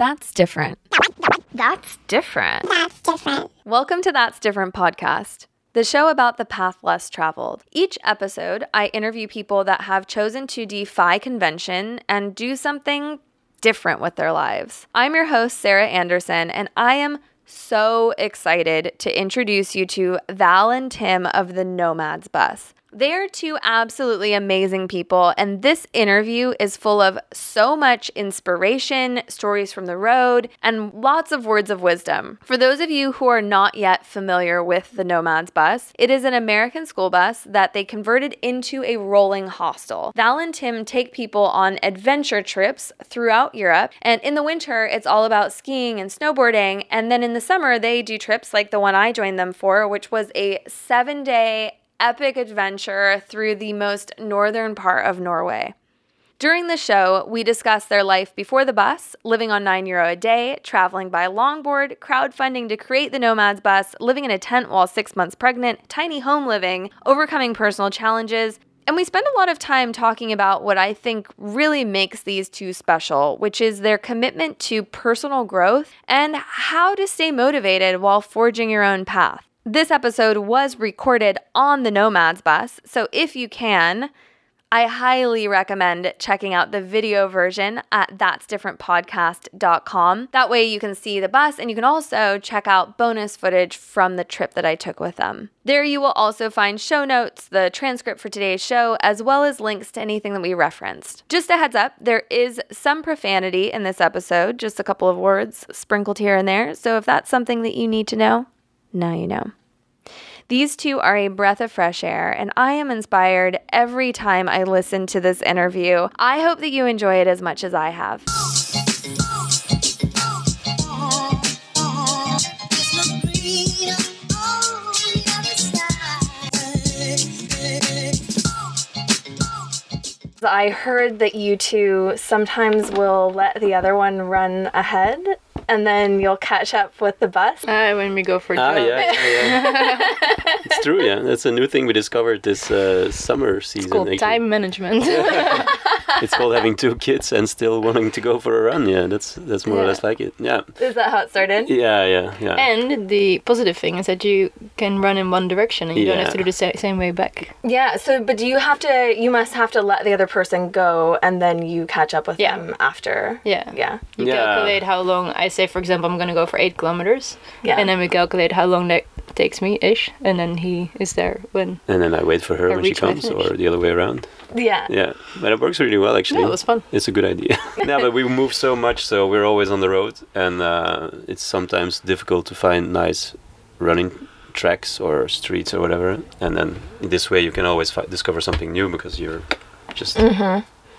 That's different. That's different. That's different. Welcome to That's Different podcast, the show about the path less traveled. Each episode, I interview people that have chosen to defy convention and do something different with their lives. I'm your host, Sarah Anderson, and I am so excited to introduce you to Val and Tim of the Nomads Bus. They are two absolutely amazing people, and this interview is full of so much inspiration, stories from the road, and lots of words of wisdom. For those of you who are not yet familiar with the Nomads bus, it is an American school bus that they converted into a rolling hostel. Val and Tim take people on adventure trips throughout Europe, and in the winter, it's all about skiing and snowboarding, and then in the summer, they do trips like the one I joined them for, which was a seven day epic adventure through the most northern part of Norway. During the show, we discuss their life before the bus, living on 9 euro a day, traveling by longboard, crowdfunding to create the Nomads bus, living in a tent while 6 months pregnant, tiny home living, overcoming personal challenges, and we spend a lot of time talking about what I think really makes these two special, which is their commitment to personal growth and how to stay motivated while forging your own path. This episode was recorded on the Nomads bus, so if you can, I highly recommend checking out the video version at that'sdifferentpodcast.com. That way you can see the bus and you can also check out bonus footage from the trip that I took with them. There you will also find show notes, the transcript for today's show, as well as links to anything that we referenced. Just a heads up, there is some profanity in this episode, just a couple of words sprinkled here and there. So if that's something that you need to know, now you know. These two are a breath of fresh air, and I am inspired every time I listen to this interview. I hope that you enjoy it as much as I have. I heard that you two sometimes will let the other one run ahead and then you'll catch up with the bus. Uh, when we go for Ah, jog. yeah, yeah, yeah. it's true. Yeah, that's a new thing we discovered this uh, summer season. It's called actually. time management. It's called having two kids and still wanting to go for a run. Yeah, that's that's more or less like it. Yeah, Is that how it started? yeah, yeah, yeah. and the positive thing is that you can run in one direction and you don't have to do the sa- same way back. Yeah, so but do you have to you must have to let the other person go and then you catch up with Yeah. them after. Yeah. Yeah. You Yeah. calculate how long, I say, for example, I'm going to go for eight kilometers. Yeah. And then we calculate how long that takes me ish. And then he is there when. and then I wait for her I when she comes, finish. or the other way around. Yeah. Yeah, but it works really well actually. No, it was fun. It's a good idea. yeah, but we move so much, so we're always on the road, and uh, it's sometimes difficult to find nice running tracks or streets or whatever. And then in this way, you can always fi- discover something new because you're just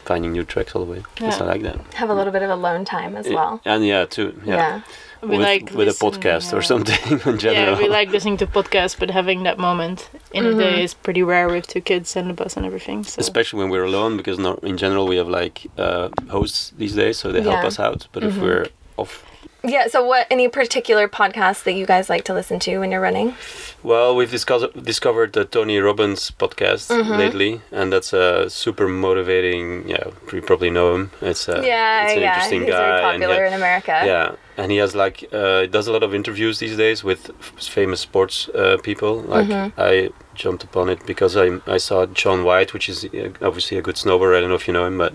finding new tracks all the way. Yes, I Yeah. like that. Have a little bit of alone time as Yeah, well. And yeah, too. Yeah. Yeah. We with, like with a listen- podcast or something in general. Yeah, we like listening to podcasts, but having that moment in a day is pretty rare with two kids and the bus and everything. So. Especially when we're alone, because not, in general we have like uh, hosts these days, so they help us out. But if we're off Yeah, so what any particular podcasts that you guys like to listen to when you're running? Well, we've discovered discovered the Tony Robbins podcast Mm-hmm. lately, and that's a super motivating. Yeah, you probably know him. It's a, yeah, it's an yeah. interesting He's guy. very and he popular in America. yeah, and he has like uh, does a lot of interviews these days with f- famous sports uh, people. Like Mm-hmm. I jumped upon it because I I saw Shaun White, which is obviously a good snowboarder. I don't know if you know him, but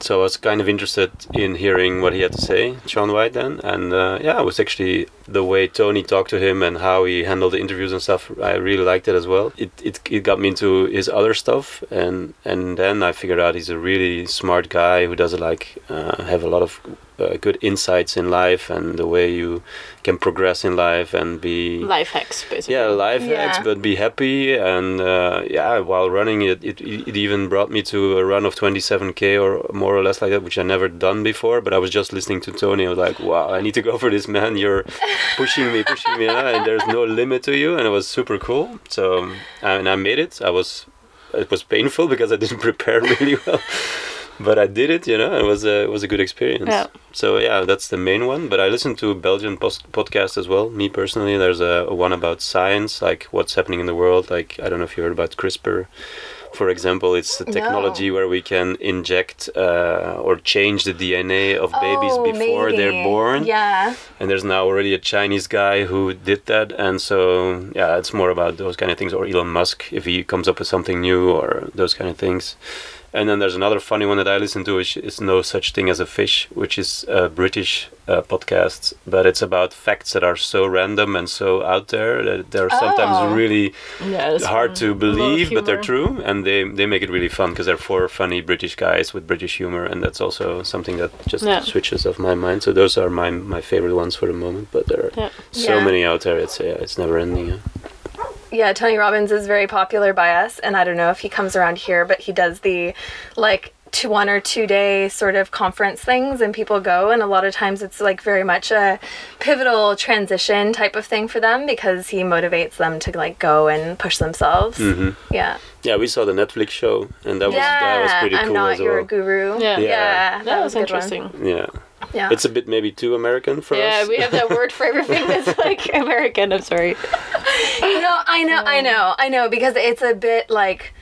so I was kind of interested in hearing what he had to say, Shaun White. Then, and uh, yeah, it was actually the way Tony talked to him and how he handled the interviews and stuff. I really liked it as well. It it, it got me into his other stuff, and and then I figured out he's a really smart guy who does like uh, have a lot of uh, good insights in life and the way you can progress in life and be Life hacks, basically. yeah life Yeah. hacks but be happy and uh, yeah while running it, it it even brought me to a run of 27k or more or less like that which i never done before but i was just listening to tony. I was like wow i need to go for this man. You're pushing me pushing me and there's no limit to you. And it was super cool. So and i made it. I was it was painful because i didn't prepare really well but I did it, you know. It was a it was a good experience. Yeah. So yeah, that's the main one. But I listen to Belgian post- podcast as well. Me personally, there's a, a one about science, like what's happening in the world. Like I don't know if you heard about CRISPR, For example, it's the technology where we can inject uh, or change the DNA of babies Oh, before they're born. Yeah. And there's now already a Chinese guy who did that, and so yeah, it's more about those kind of things. Or Elon Musk, if he comes up with something new, or those kind of things. And then there's another funny one that I listen to, which is No Such Thing as a Fish, which is a British uh, podcast, but it's about facts that are so random and so out there that they're Oh. sometimes really Yeah, hard to A lot of believe, but they're true, and they they make it really fun because they're four funny British guys with British humor, and that's also something that just Yeah. switches off my mind. So those are my my favorite ones for the moment, but there are Yeah. so many out there. It's yeah, it's never ending. Yeah. Yeah, Tony Robbins is very popular by us, and I don't know if he comes around here, but he does the like two one or two day sort of conference things, and people go, and a lot of times it's like very much a pivotal transition type of thing for them because he motivates them to like go and push themselves. hmm Yeah, Yeah, we saw the Netflix show, and that was yeah. that was pretty cool. I'm cool not as your well. guru. Yeah. Yeah. yeah, That was a good one. interesting. Yeah, Yeah, it's a bit maybe too American for Yeah, us. Yeah, we have that word for everything that's like American. I'm sorry. no, I know, I um, know, I know, because it's a bit like.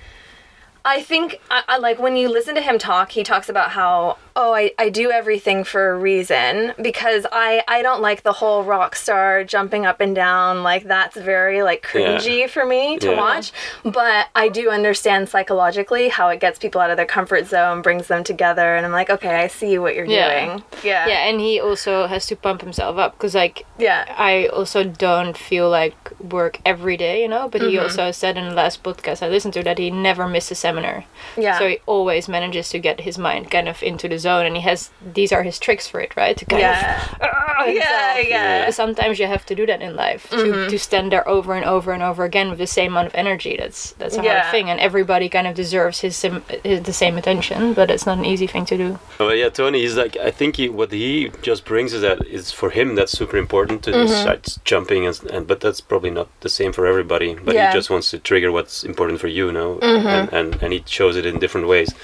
I think, I, I like when you listen to him talk, he talks about how, oh, I, I do everything for a reason because I, I don't like the whole rock star jumping up and down. Like, that's very, like, cringy for me to Yeah. watch. But I do understand psychologically how it gets people out of their comfort zone, brings them together. And I'm like, okay, I see what you're Yeah. doing. Yeah. Yeah, and he also has to pump himself up because like Yeah. I also don't feel like work every day, you know. But Mm-hmm. he also said in the last podcast I listened to that he never missed a seminar. Yeah. So he always manages to get his mind kind of into the zone, and he has these are his tricks for it, right? To kind yeah. of ah, Yeah, himself. yeah. Sometimes you have to do that in life to, to stand there over and over and over again with the same amount of energy. That's that's a Yeah. hard thing, and everybody kind of deserves his, sim- his the same attention, but it's not an easy thing to do. Oh yeah, Tony. He's like I think he what he just brings is that is for him that's super important to just start jumping and, and but that's probably not the same for everybody. But Yeah. he just wants to trigger what's important for you, you know, and, and and he shows it in different ways.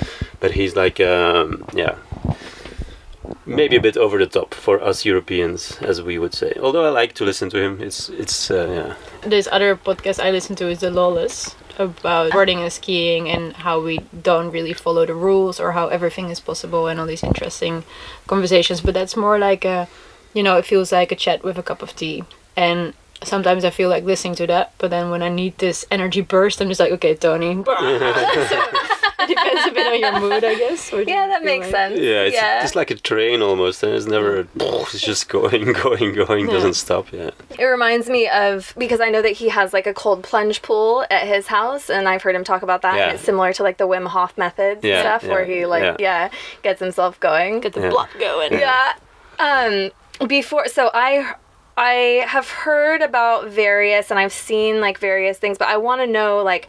But he's like um, yeah. Maybe a bit over the top for us Europeans, as we would say. Although I like to listen to him, it's it's uh, yeah, this other podcast I listen to is The Lawless about boarding and skiing and how we don't really follow the rules or how everything is possible and all these interesting conversations. But that's more like a, you know, it feels like a chat with a cup of tea. And sometimes I feel like listening to that, but then when I need this energy burst, I'm just like, okay, Tony. So, it depends a bit on your mood, I guess. Yeah, that makes like. sense. yeah, it's yeah. just like a train almost, and it's never it's just going, going, going, doesn't stop. Yeah. It reminds me of because I know that he has like a cold plunge pool at his house, and I've heard him talk about that. Yeah. And it's similar to like the Wim Hof methods Yeah, and stuff, where he like yeah. yeah. gets himself going. Get the Yeah. blood going. yeah. Um. Before, so I I have heard about various, and I've seen like various things, but I want to know like.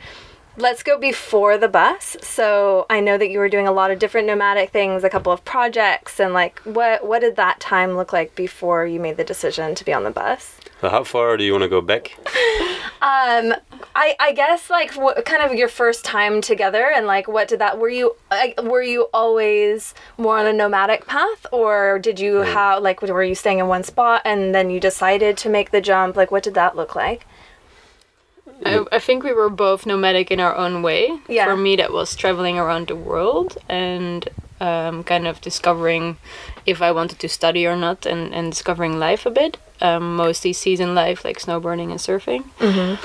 Let's go before the bus. So I know that you were doing a lot of different nomadic things, a couple of projects, and like what what did that time look like before you made the decision to be on the bus? So how far do you want to go back? Um, I I guess like what kind of your first time together and like what did that were you like were you always more on a nomadic path or did you have like were you staying in one spot and then you decided to make the jump like what did that look like? I, I think we were both nomadic in our own way. Yeah. For me, that was traveling around the world and um, kind of discovering if I wanted to study or not and, and discovering life a bit. Um, mostly season life, like snowboarding and surfing. Mm-hmm.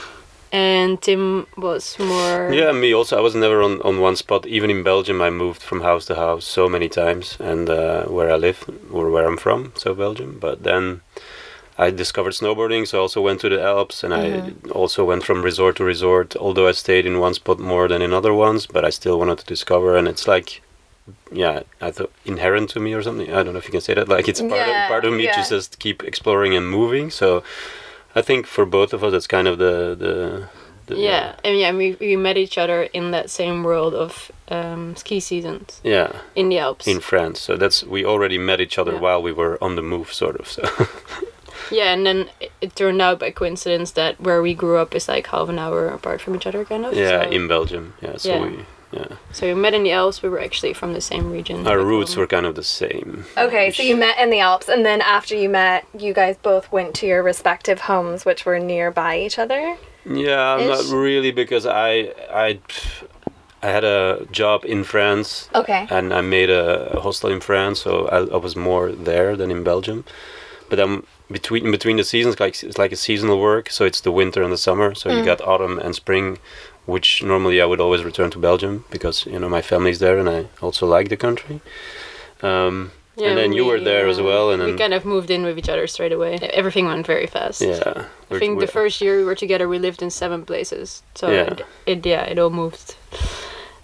And Tim was more. Yeah, me also. I was never on, on one spot. Even in Belgium, I moved from house to house so many times, and uh, where I live or where I'm from, so Belgium. But then I discovered snowboarding, so I also went to the Alps, and I also went from resort to resort. Although I stayed in one spot more than in other ones, but I still wanted to discover, and it's like. Yeah, I thought inherent to me or something. I don't know if you can say that. Like it's part Yeah, of part of me yeah. to just keep exploring and moving. So, I think for both of us, it's kind of the the. the Yeah, and yeah, we, we met each other in that same world of um, ski seasons Yeah, in the Alps. in France. So that's we already met each other Yeah. while we were on the move, sort of. So yeah, and then it, it turned out by coincidence that where we grew up is like half an hour apart from each other, kind of. yeah, so, in Belgium. Yeah, so we yeah so we met in the Alps. We were actually from the same region. our roots home. were kind of the same. Okay, so you met in the Alps and then after you met, you guys both went to your respective homes which were nearby each other. Yeah, not really because I I I had a job in France Okay. and I made a, a hostel in France, so I, I was more there than in Belgium. But then between in between the seasons, like it's like a seasonal work, so it's the winter and the summer. So you mm. got autumn and spring, which normally I would always return to Belgium because you know my family's there and I also like the country. Um, and then you were there as well, and we kind of moved in with each other straight away. Everything went very fast. yeah, I think the first year we were together, we lived in seven places. So Yeah. it, it yeah, it all moved.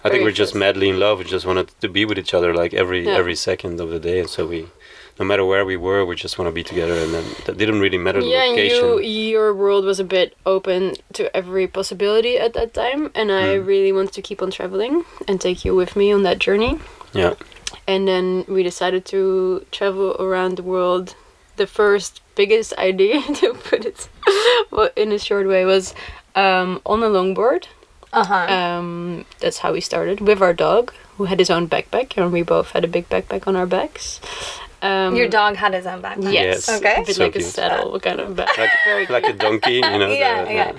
I think we're just madly in love. We just wanted to be with each other like every Yeah. every second of the day, and so we. No matter where we were, we just want to be together, and then that didn't really matter the yeah, and location. you your world was a bit open to every possibility at that time, and I Hmm. really wanted to keep on traveling and take you with me on that journey. Yeah, And then we decided to travel around the world. The first biggest idea, to put it in a short way, was um, on a longboard. Uh huh. Um, that's how we started with our dog, who had his own backpack, and we both had a big backpack on our backs. Um, Your dog had his own backpack. Yes. Yes. Okay. A bit So like a cute. saddle kind of back. like, like a donkey, you know. Yeah, the- yeah.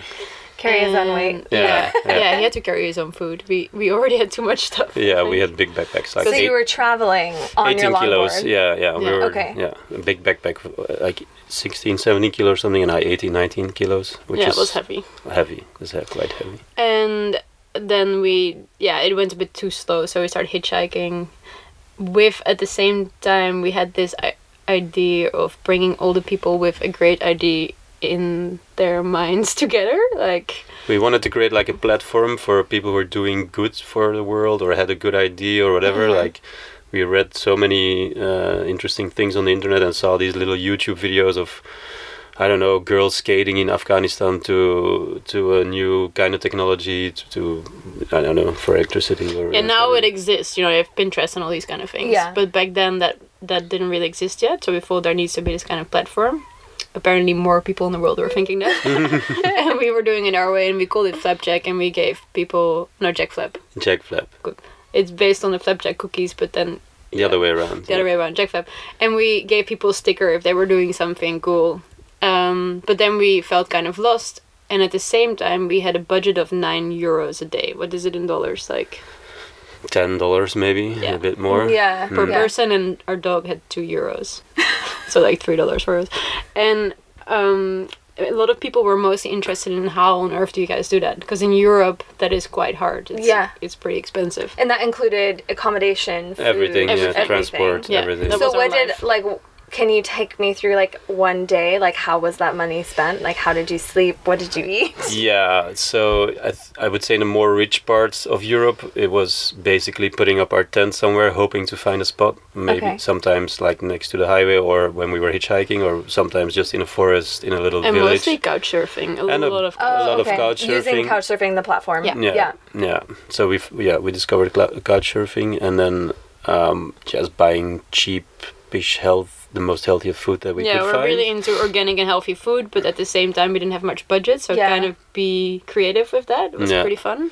Carry his own weight. Yeah, Yeah, yeah. yeah, He had to carry his own food. We we already had too much stuff. Yeah, we had big backpacks, like So eight, you were traveling on 18 your longboard. kilos. Yeah, yeah, we Yeah. were. Okay. Yeah, a big backpack, like 16, 17 kilos or something, and I 18, 19 kilos, which yeah, is it was heavy. heavy. It's uh, quite heavy. and then we yeah it went a bit too slow so we started hitchhiking with at the same time we had this idea of bringing all the people with a great idea in their minds together like We wanted to create like a platform for people who are doing good for the world or had a good idea or whatever. Mm-hmm. Like, we read so many uh, interesting things on the internet and saw these little YouTube videos of, I don't know, girls skating in Afghanistan to to a new kind of technology to, to I don't know for electricity or. and now it exists you know you have pinterest and all these kind of things Yeah. but back then that that didn't really exist yet so we thought there needs to be this kind of platform apparently more people in the world were thinking that and we were doing it our way and we called it flapjack and we gave people no jack flap Jack Flap, it's based on the flapjack cookies but then the other way around. the other way around, Jack Flap. And we gave people a sticker if they were doing something cool. Um, but then we felt kind of lost. And at the same time, we had a budget of nine euros a day. What is it in dollars? Like Ten dollars maybe, Yeah. a bit more. Yeah. per Yeah. person, and our dog had two euros. so like three dollars for us. And um, a lot of people were mostly interested in how on earth do you guys do that? Because in Europe, that is quite hard. It's, Yeah. It's pretty expensive. And that included accommodation, food, Everything, yeah, Everything. transport, Yeah, everything. So was our what did like? W- Can you take me through like one day? Like how was that money spent? Like how did you sleep? What did you eat? Yeah, so I, th- I would say in the more rich parts of Europe, it was basically putting up our tent somewhere, hoping to find a spot. Maybe Okay. sometimes like next to the highway, or when we were hitchhiking, or sometimes just in a forest in a little And village. mostly couch surfing. A And a- lot of a lot of couch Using surfing. couch surfing the platform. Yeah. yeah, Yeah. yeah. So we've yeah we discovered clou- couch surfing, and then um, just buying cheap-ish health, the most healthy food that we yeah, could we're find. really into organic and healthy food, but at the same time, we didn't have much budget, so Yeah. kind of be creative with that. It was Yeah. pretty fun.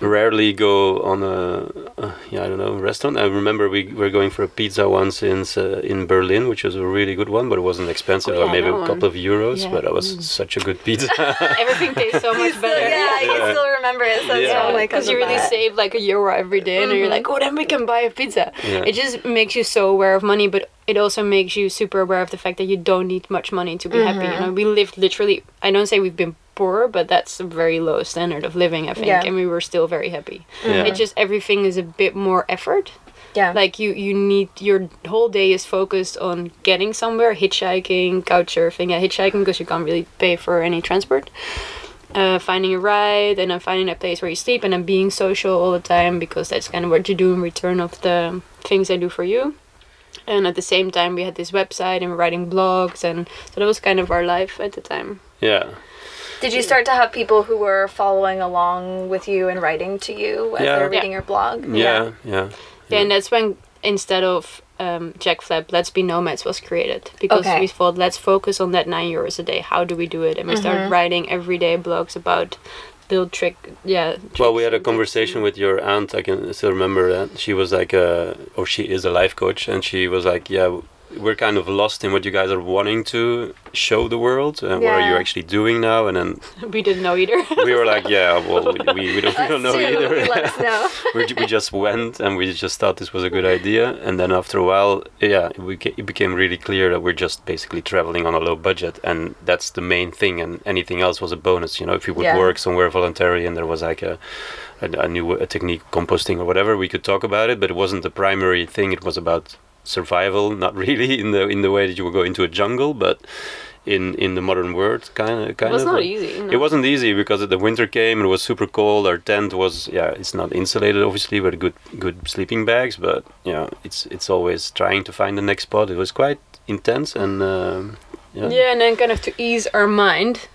Rarely go on a, uh, yeah I don't know restaurant. I remember we were going for a pizza once in uh, in Berlin, which was a really good one, but it wasn't expensive, Oh, or maybe that a one. couple of euros. Yeah. But it was such a good pizza. Everything tastes so much So, better. yeah, you Yeah. still remember it so Yeah. strongly because you really that. save like a euro every day, and you're like, oh, then we can buy a pizza. Yeah. It just makes you so aware of money, but it also makes you super aware of the fact that you don't need much money to be happy. You know, we lived literally. I don't say we've been poor, but that's a very low standard of living, I think, Yeah. and we were still very happy. Yeah. It just everything is a bit more effort. Yeah. like you you need your whole day is focused on getting somewhere hitchhiking couch surfing yeah hitchhiking because you can't really pay for any transport uh, finding a ride and then finding a place where you sleep and then being social all the time because that's kind of what you do in return of the things I do for you and at the same time we had this website and we're writing blogs and so that was kind of our life at the time yeah, Did you start to have people who were following along with you and writing to you as Yeah. they're Yeah. reading your blog? yeah, yeah, Yeah, and that's when instead of um, Jack Flap, Let's Be Nomads was created because Okay. we thought let's focus on that nine euros a day. How do we do it? And we Mm-hmm. started writing everyday blogs about little trick. Yeah. Well, we had a conversation with your aunt. I can still remember that she was like, a, or she is a life coach, and she was like, yeah, we're kind of lost in what you guys are wanting to show the world and what are you actually doing now? And then we didn't know either. we were like yeah well we, we, we don't, we don't know either. know. we, we just went and we just thought this was a good idea. And then after a while yeah we it became really clear that we're just basically traveling on a low budget. And that's the main thing. And anything else was a bonus you know if we would Yeah. work somewhere voluntary and there was like a a, a new a technique composting or whatever we could talk about it. But it wasn't the primary thing. It was about survival not really in the in the way that you would go into a jungle but in in the modern world kind of kind it was of not easy. no. it wasn't easy because the winter came it was super cold. Our tent was yeah, it's not insulated obviously with good good sleeping bags, but you know it's it's always trying to find the next spot. It was quite intense and um, yeah. Yeah, and then kind of to ease our mind.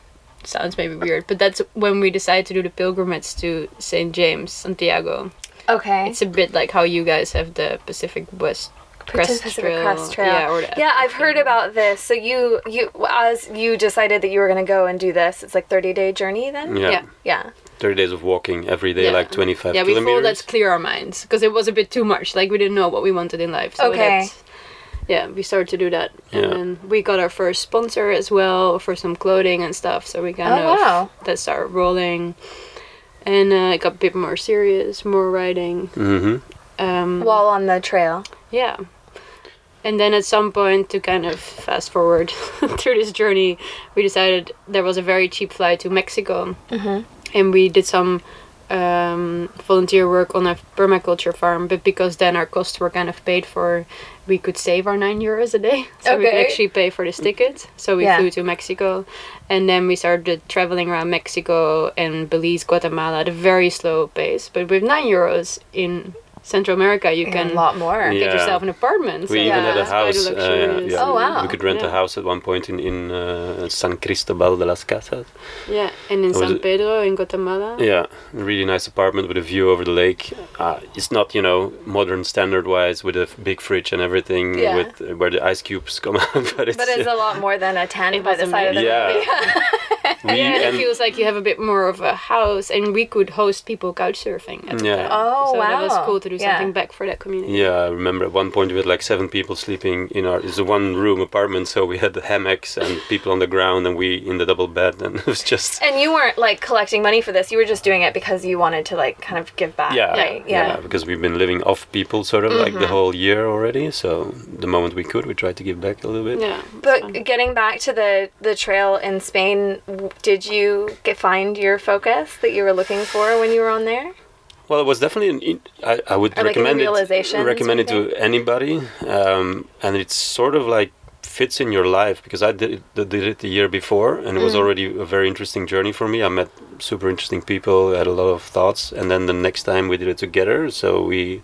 Sounds maybe weird, but that's when we decided to do the pilgrimage to St. James, Santiago. Okay. It's a bit like how you guys have the Pacific West Crest Pacific Trail. Crest Trail. Yeah, or yeah, I've heard thing. about this. So you you as you decided that you were going to go and do this, it's like 30 day journey then. yeah, Yeah. Yeah. thirty days of walking every day, Yeah. like twenty five Yeah, we thought kilometers. let's clear our minds because it was a bit too much. Like we didn't know what we wanted in life. So Okay. that's- Yeah, we started to do that, and Yeah. then we got our first sponsor as well for some clothing and stuff. So we kind Oh, of wow. that started rolling, and uh, it got a bit more serious, more riding. hmm Um, While on the trail. yeah. And then at some point, to kind of fast forward through this journey, we decided there was a very cheap flight to Mexico. Mm-hmm. And we did some um, volunteer work on a permaculture farm, but because then our costs were kind of paid for, we could save our nine euros a day. So we could actually pay for this ticket. So we Yeah. flew to Mexico. And then we started traveling around Mexico and Belize, Guatemala at a very slow pace. But with nine euros in Central America, you can a can lot more. Yeah. get yourself an apartment. We so even had a house. Uh, yeah, Oh, wow. We could rent a house at one point in in uh, San Cristobal de las Casas. Yeah, and in San Pedro in Guatemala. Yeah, really nice apartment with a view over the lake. Uh, it's not, you know, modern standard wise with a big fridge and everything, Yeah. with uh, where the ice cubes come out. but it's, But it's a lot more than a tent It by the side of the Yeah. road. we, Yeah, and it feels like you have a bit more of a house, and we could host people couch surfing at the Yeah. time. Oh, so that was cool to do Yeah. something back for that community. yeah, I remember at one point we had like seven people sleeping in our. It's a one room apartment, so we had the hammocks and people on the ground, and we in the double bed, and it was just. And you weren't like collecting money for this. You were just doing it because you wanted to like kind of give back. Yeah, Right? yeah, Yeah. because we've been living off people sort of like the Mm-hmm. whole year already. So the moment we could, we tried to give back a little bit. Yeah. But getting back to the the trail in Spain, w- did you get, find your focus that you were looking for when you were on there? Well, it was definitely. An, I, I would Or like recommend it. realizations Recommend it to anybody, um, and it's sort of like fits in your life because I did it, did it the year before, and it was Mm. already a very interesting journey for me. I met super interesting people, had a lot of thoughts, and then the next time we did it together, so we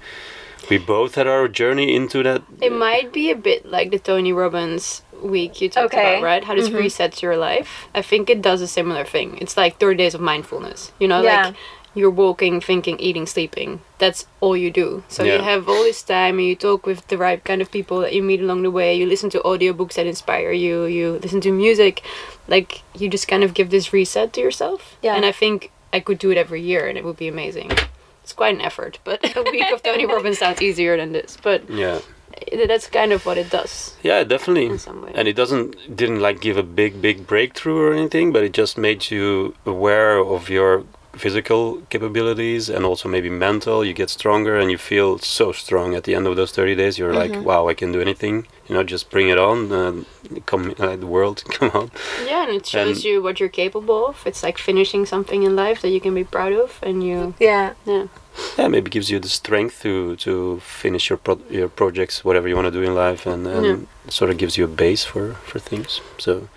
we both had our journey into that. It might be a bit like the Tony Robbins week you talked Okay. about, right? How this mm-hmm. resets your life. I think it does a similar thing. It's like 30 days of mindfulness. You know, Yeah. like you're walking, thinking, eating, sleeping. That's all you do. So Yeah. you have all this time and you talk with the right kind of people that you meet along the way. You listen to audiobooks that inspire you. You listen to music. Like you just kind of give this reset to yourself. Yeah. And I think I could do it every year and it would be amazing. It's quite an effort, but a week of Tony Robbins sounds easier than this. But Yeah, i- that's kind of what it does yeah, definitely. in some way. and it doesn't didn't like give a big big breakthrough or anything but it just made you aware of your physical capabilities and also maybe mental you get stronger and you feel so strong at the end of those 30 days you're like wow i can do anything you know just bring it on uh, come uh, the world come on yeah, and it shows and- you what you're capable of. It's like finishing something in life that you can be proud of, and you Yeah. yeah. Yeah maybe gives you the strength to to finish your pro- your projects whatever you want to do in life and, and Yeah. sort of gives you a base for for things so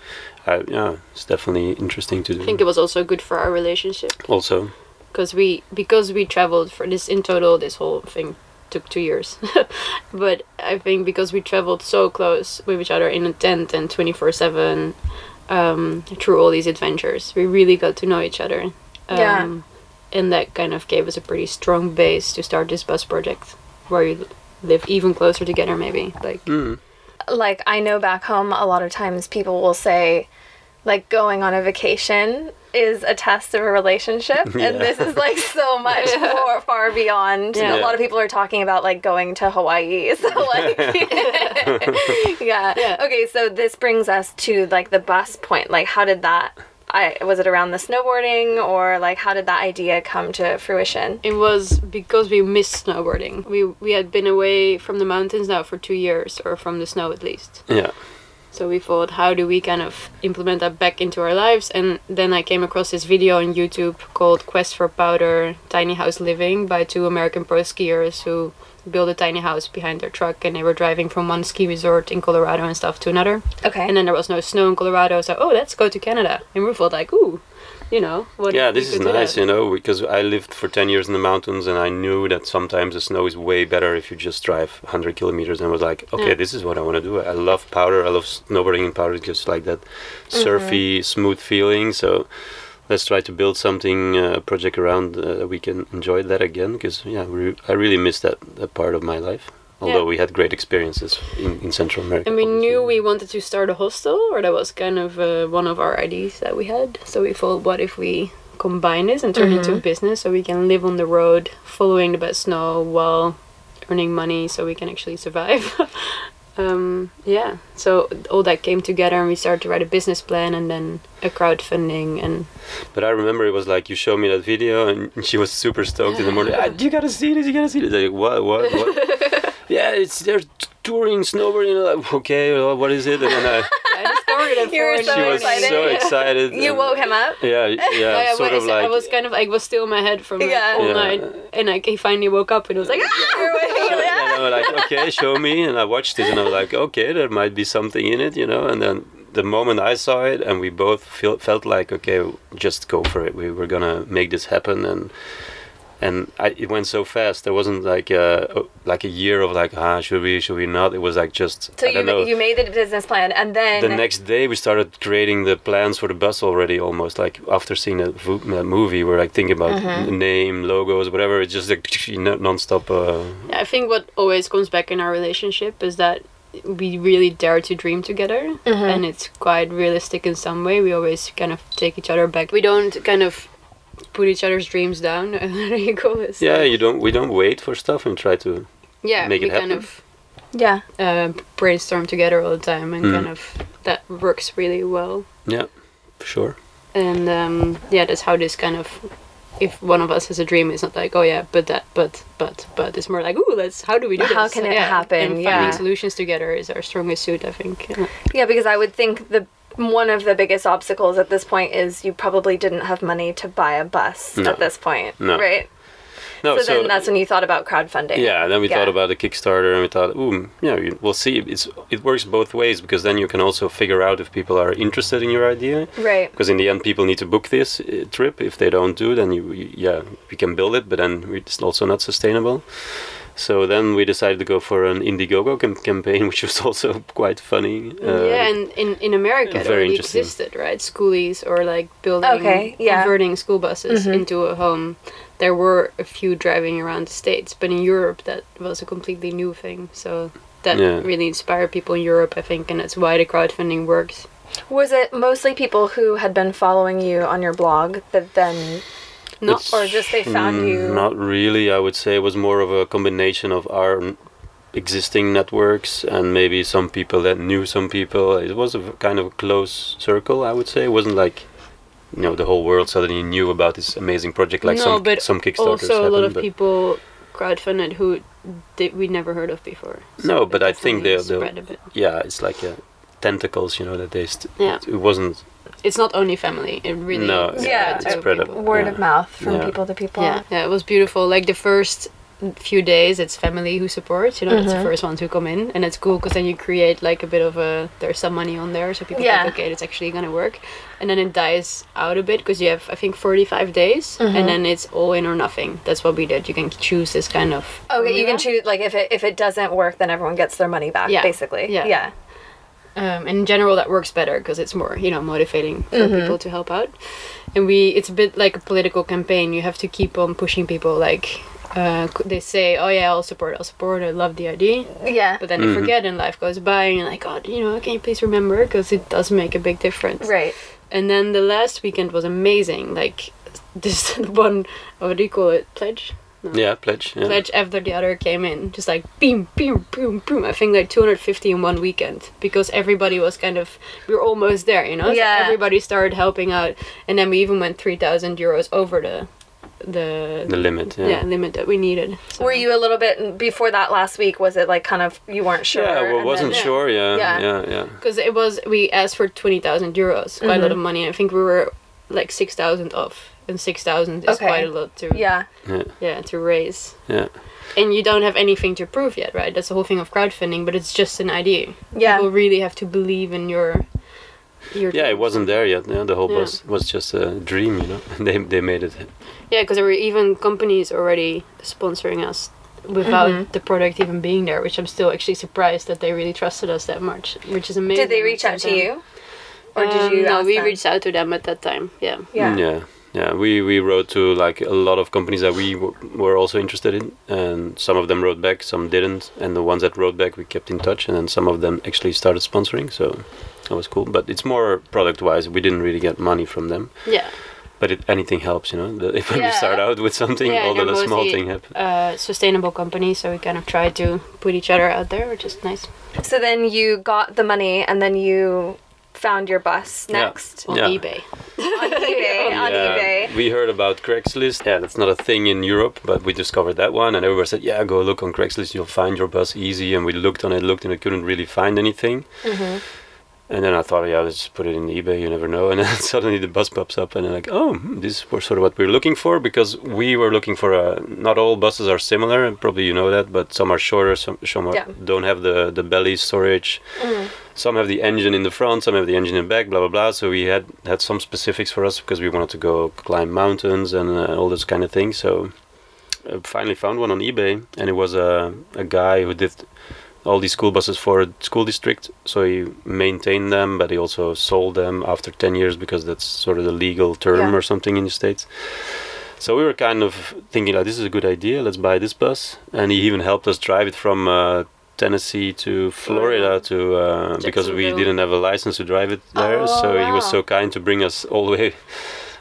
uh, yeah it's definitely interesting to do I think it was also good for our relationship also because we because we traveled for this in total. This whole thing took two years, but I think because we traveled so close with each other in a tent and twenty four seven. Um, through all these adventures, we really got to know each other. Um, Yeah. And that kind of gave us a pretty strong base to start this bus project, where you live even closer together, maybe. Like, mm. Like I know back home a lot of times people will say like going on a vacation is a test of a relationship, Yeah. and this is like so much more far beyond. Yeah. A lot of people are talking about like going to Hawaii. So like, yeah. Yeah. Okay, so this brings us to like the bus point. Like, how did that? I was it around the snowboarding, or like how did that idea come to fruition? It was because we missed snowboarding. We we had been away from the mountains now for two years, or from the snow at least. Yeah. So we thought, how do we kind of implement that back into our lives? And then I came across this video on YouTube called Quest for Powder Tiny House Living by two American pro skiers who built a tiny house behind their truck and they were driving from one ski resort in Colorado and stuff to another. Okay. And then there was no snow in Colorado, so oh, let's go to Canada. And we thought like, ooh, you know, what yeah, this is nice, you know, because I lived for 10 years in the mountains and I knew that sometimes the snow is way better if you just drive 100 kilometers. And I was like, okay, Yeah. this is what I want to do. I love powder. I love snowboarding in powder, it's just like that surfy, mm-hmm. smooth feeling. So let's try to build something, uh, project around uh, that we can enjoy that again. Because, yeah, we, I really miss that, that part of my life. Although we had great experiences in, in Central America. And we obviously. knew we wanted to start a hostel, or that was kind of uh, one of our ideas that we had. So we thought, what if we combine this and turn it into a business so we can live on the road following the best snow while earning money so we can actually survive? um, yeah, so all that came together and we started to write a business plan and then a crowdfunding and But I remember it was like you showed me that video and she was super stoked in the morning. "Ah, you gotta see this, you gotta see this. Like what, what, what? yeah, it's they're touring snowboarding. Like, okay, well, what is it? And then I, I You were so she was excited. so excited. You woke him up. Yeah, yeah, Yeah, sort of I, like. I was kind of like was still in my head from like, Yeah. all Yeah. night, and like he finally woke up and was like, "Ah!" yeah, and I was like, okay, show me. And I watched it, and I was like, okay, there might be something in it, you know. And then the moment I saw it, and we both feel, felt like, okay, just go for it. We were gonna make this happen, and and I, it went so fast. There wasn't like a like a year of like, ah, should we, should we not? It was like just So I you don't know. you made the business plan, and then the next day we started creating the plans for the bus already almost like after seeing that vo- that movie we're like thinking about Mm-hmm. the name logos whatever it's just like non- non-stop uh, I think what always comes back in our relationship is that we really dare to dream together, and it's quite realistic in some way. We always kind of take each other back. We don't kind of put each other's dreams down. How do you call this? yeah you don't we don't wait for stuff and try to yeah. make we it kind of yeah. uh, brainstorm together all the time, and Mm. kind of that works really well. yeah for sure and um, yeah that's how this kind of if one of us has a dream it's not like oh yeah but that but but but it's more like ooh let's how do we do How this can it Yeah, happen? and Yeah. finding solutions together is our strongest suit i think yeah. Yeah, because I would think the one of the biggest obstacles at this point is you probably didn't have money to buy a bus No. at this point, No. right? no so, then that's when you thought about crowdfunding. yeah then we Yeah. thought about the kickstarter and we thought ooh you know we'll see it's it works both ways because then you can also figure out if people are interested in your idea Right. because in the end people need to book this uh, trip if they don't do then you, you yeah we can build it but then it's also not sustainable so then we decided to go for an indiegogo cam- campaign which was also quite funny uh, yeah and in, in america it very already existed right? Schoolies or like building Okay, yeah. Converting school buses into a home. There were a few driving around the states but in europe that was a completely new thing. So that Yeah. really inspired people in europe i think and that's why the crowdfunding works. Was it mostly people who had been following you on your blog that then, not It's- or just they found Mm, you? Not really. I would say it was more of a combination of our existing networks and maybe some people that knew some people. It was a kind of a close circle. I would say it wasn't like you know the whole world suddenly knew about this amazing project like no, some but some Kickstarters. also a lot of people crowdfunded who did, we'd never heard of before. No, but I think they're, a. Yeah, it's like uh, tentacles. You know that they. St- Yeah. It wasn't. It's not only family. It really No, spread yeah, to it spread up. Word Yeah. of mouth from Yeah. people to people. Yeah, yeah, it was beautiful. Like the first few days, it's family who supports. You know, Mm-hmm. it's the first ones who come in, and it's cool because then you create like a bit of a there's some money on there, so people Yeah. think okay, it's actually gonna work, and then it dies out a bit because you have I think 45 days, Mm-hmm. and then it's all in or nothing. That's what we did. You can choose this kind of. Okay, you can choose like if it if it doesn't work, then everyone gets their money back. Yeah. Basically. Yeah. Yeah. Um, in general that works better because it's more you know motivating for Mm-hmm. people to help out and we it's a bit like a political campaign you have to keep on pushing people like uh, they say oh yeah i'll support i'll support i love the idea Yeah. but then they forget and life goes by and you're like oh you know can you please remember because it does make a big difference Right. and then the last weekend was amazing. Like this one, what do you call it? Pledge. Yeah, pledge. Yeah. Pledge after the other came in, just like beam, beam, boom, boom. I think like 250 in one weekend because everybody was kind of we were almost there, you know. So Yeah. everybody started helping out, and then we even went 3,000 euros over the the The limit. Yeah. yeah. limit that we needed. So- Were you a little bit before that last week? Was it like kind of you weren't sure? Yeah, well, wasn't then- sure. Yeah, Yeah. yeah, yeah. because it was we asked for 20,000 euros, quite a Mm-hmm. lot of money. I think we were like 6,000 off, and 6,000 is Okay. quite a lot to Yeah. yeah to raise. Yeah. And you don't have anything to prove yet, right? That's the whole thing of crowdfunding, but it's just an idea. Yeah. People really have to believe in your your Yeah, it wasn't there yet. Yeah, the whole Yeah. bus was just a dream, you know. they they made it. Yeah, because there were even companies already sponsoring us without Mm-hmm. the product even being there, which I'm still actually surprised that they really trusted us that much, which is amazing. Did they reach out to Sometimes. you, or did Um, you? no, we them? reached out to them at that time. Yeah. Yeah. yeah, yeah. We we wrote to like a lot of companies that we w- were also interested in, and some of them wrote back, some didn't, and the ones that wrote back we kept in touch, and then some of them actually started sponsoring. So that was cool. But it's more product wise. We didn't really get money from them, Yeah. but it, anything helps, you know. The, if Yeah. you start out with something, Yeah, all they're the small thing happen. Uh, sustainable company, so we kind of try to put each other out there, which is nice. So then you got the money, and then you found your bus Yeah. next On Yeah. eBay. on eBay. on Yeah, eBay. We heard about Craigslist. Yeah, that's not a thing in Europe, but we discovered that one, and everybody said, "Yeah, go look on Craigslist. You'll find your bus easy." And we looked on it, looked, and we couldn't really find anything. Mm-hmm. And then I thought, yeah, let's just put it in eBay. You never know. And then suddenly the bus pops up, and I'm like, oh, hmm, this was sort of what we are looking for because we were looking for a. Not all buses are similar, and probably you know that, but some are shorter, some some are, don't have the the belly storage. Some have the engine in the front, some have the engine in the back, blah blah blah. So we had had some specifics for us because we wanted to go climb mountains and uh, all those kind of things. So I finally found one on eBay, and it was a a guy who did all these school buses for a school district. So he maintained them, but he also sold them after ten years because that's sort of the legal term Yeah. or something in the states. So we were kind of thinking like, this is a good idea. Let's buy this bus, and he even helped us drive it from uh, Tennessee to Florida to uh, because we didn't have a license to drive it there. Oh, so he was so kind to bring us all the way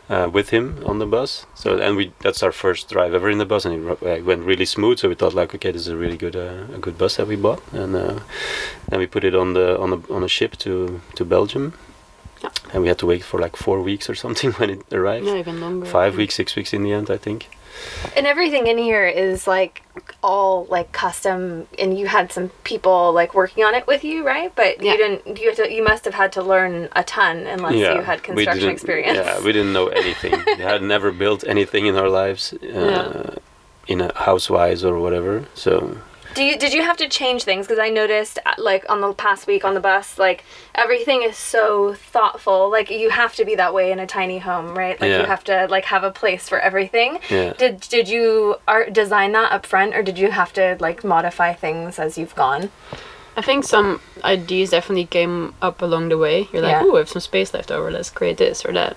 uh, with him on the bus. So and we that's our first drive ever in the bus, and it uh, went really smooth. So we thought like, okay, this is a really good uh, a good bus that we bought, and uh, then we put it on the on a on a ship to to Belgium. Yeah. And we had to wait for like four weeks or something when it arrived. No, even longer. Five weeks, six weeks in the end, I think. And everything in here is like all like custom, and you had some people like working on it with you, right? But Yeah. you didn't. You had to, you must have had to learn a ton unless you had construction experience. Yeah, we didn't know anything. we had never built anything in our lives, uh, Yeah. in a house-wise or whatever. So Do you did you have to change things? Because I noticed uh, like on the past week on the bus, like everything is so thoughtful. Like you have to be that way in a tiny home, right? Like you have to like have a place for everything. yeah, Did did you art design that up front, or did you have to like modify things as you've gone? I think some ideas definitely came up along the way. You're like, Yeah. oh, I have some space left over. Let's create this or that.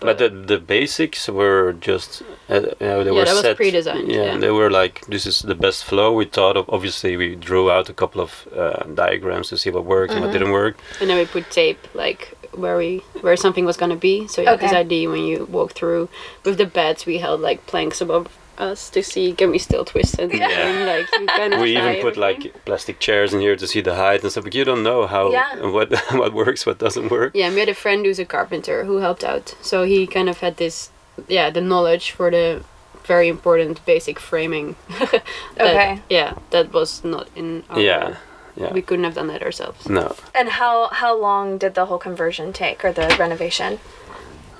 But the the basics were just uh, you they Yeah, were that was pre-designed, Yeah, yeah. they were like this is the best flow. We thought of obviously we drew out a couple of uh, diagrams to see what worked and what Mm-hmm. didn't work. And then we put tape like where we where something was gonna be. So you had this idea when you walk through. With the beds, we held like planks above us to see can we still twist it. Yeah. And, like you kind we even put everything. like plastic chairs in here to see the height and stuff. But you don't know how Yeah. what what works, what doesn't work. Yeah, we had a friend who's a carpenter who helped out. So he kind of had this, yeah, the knowledge for the very important basic framing. that, Okay. Yeah, that was not in our. Yeah, yeah. We couldn't have done that ourselves. no, And how how long did the whole conversion take, or the renovation?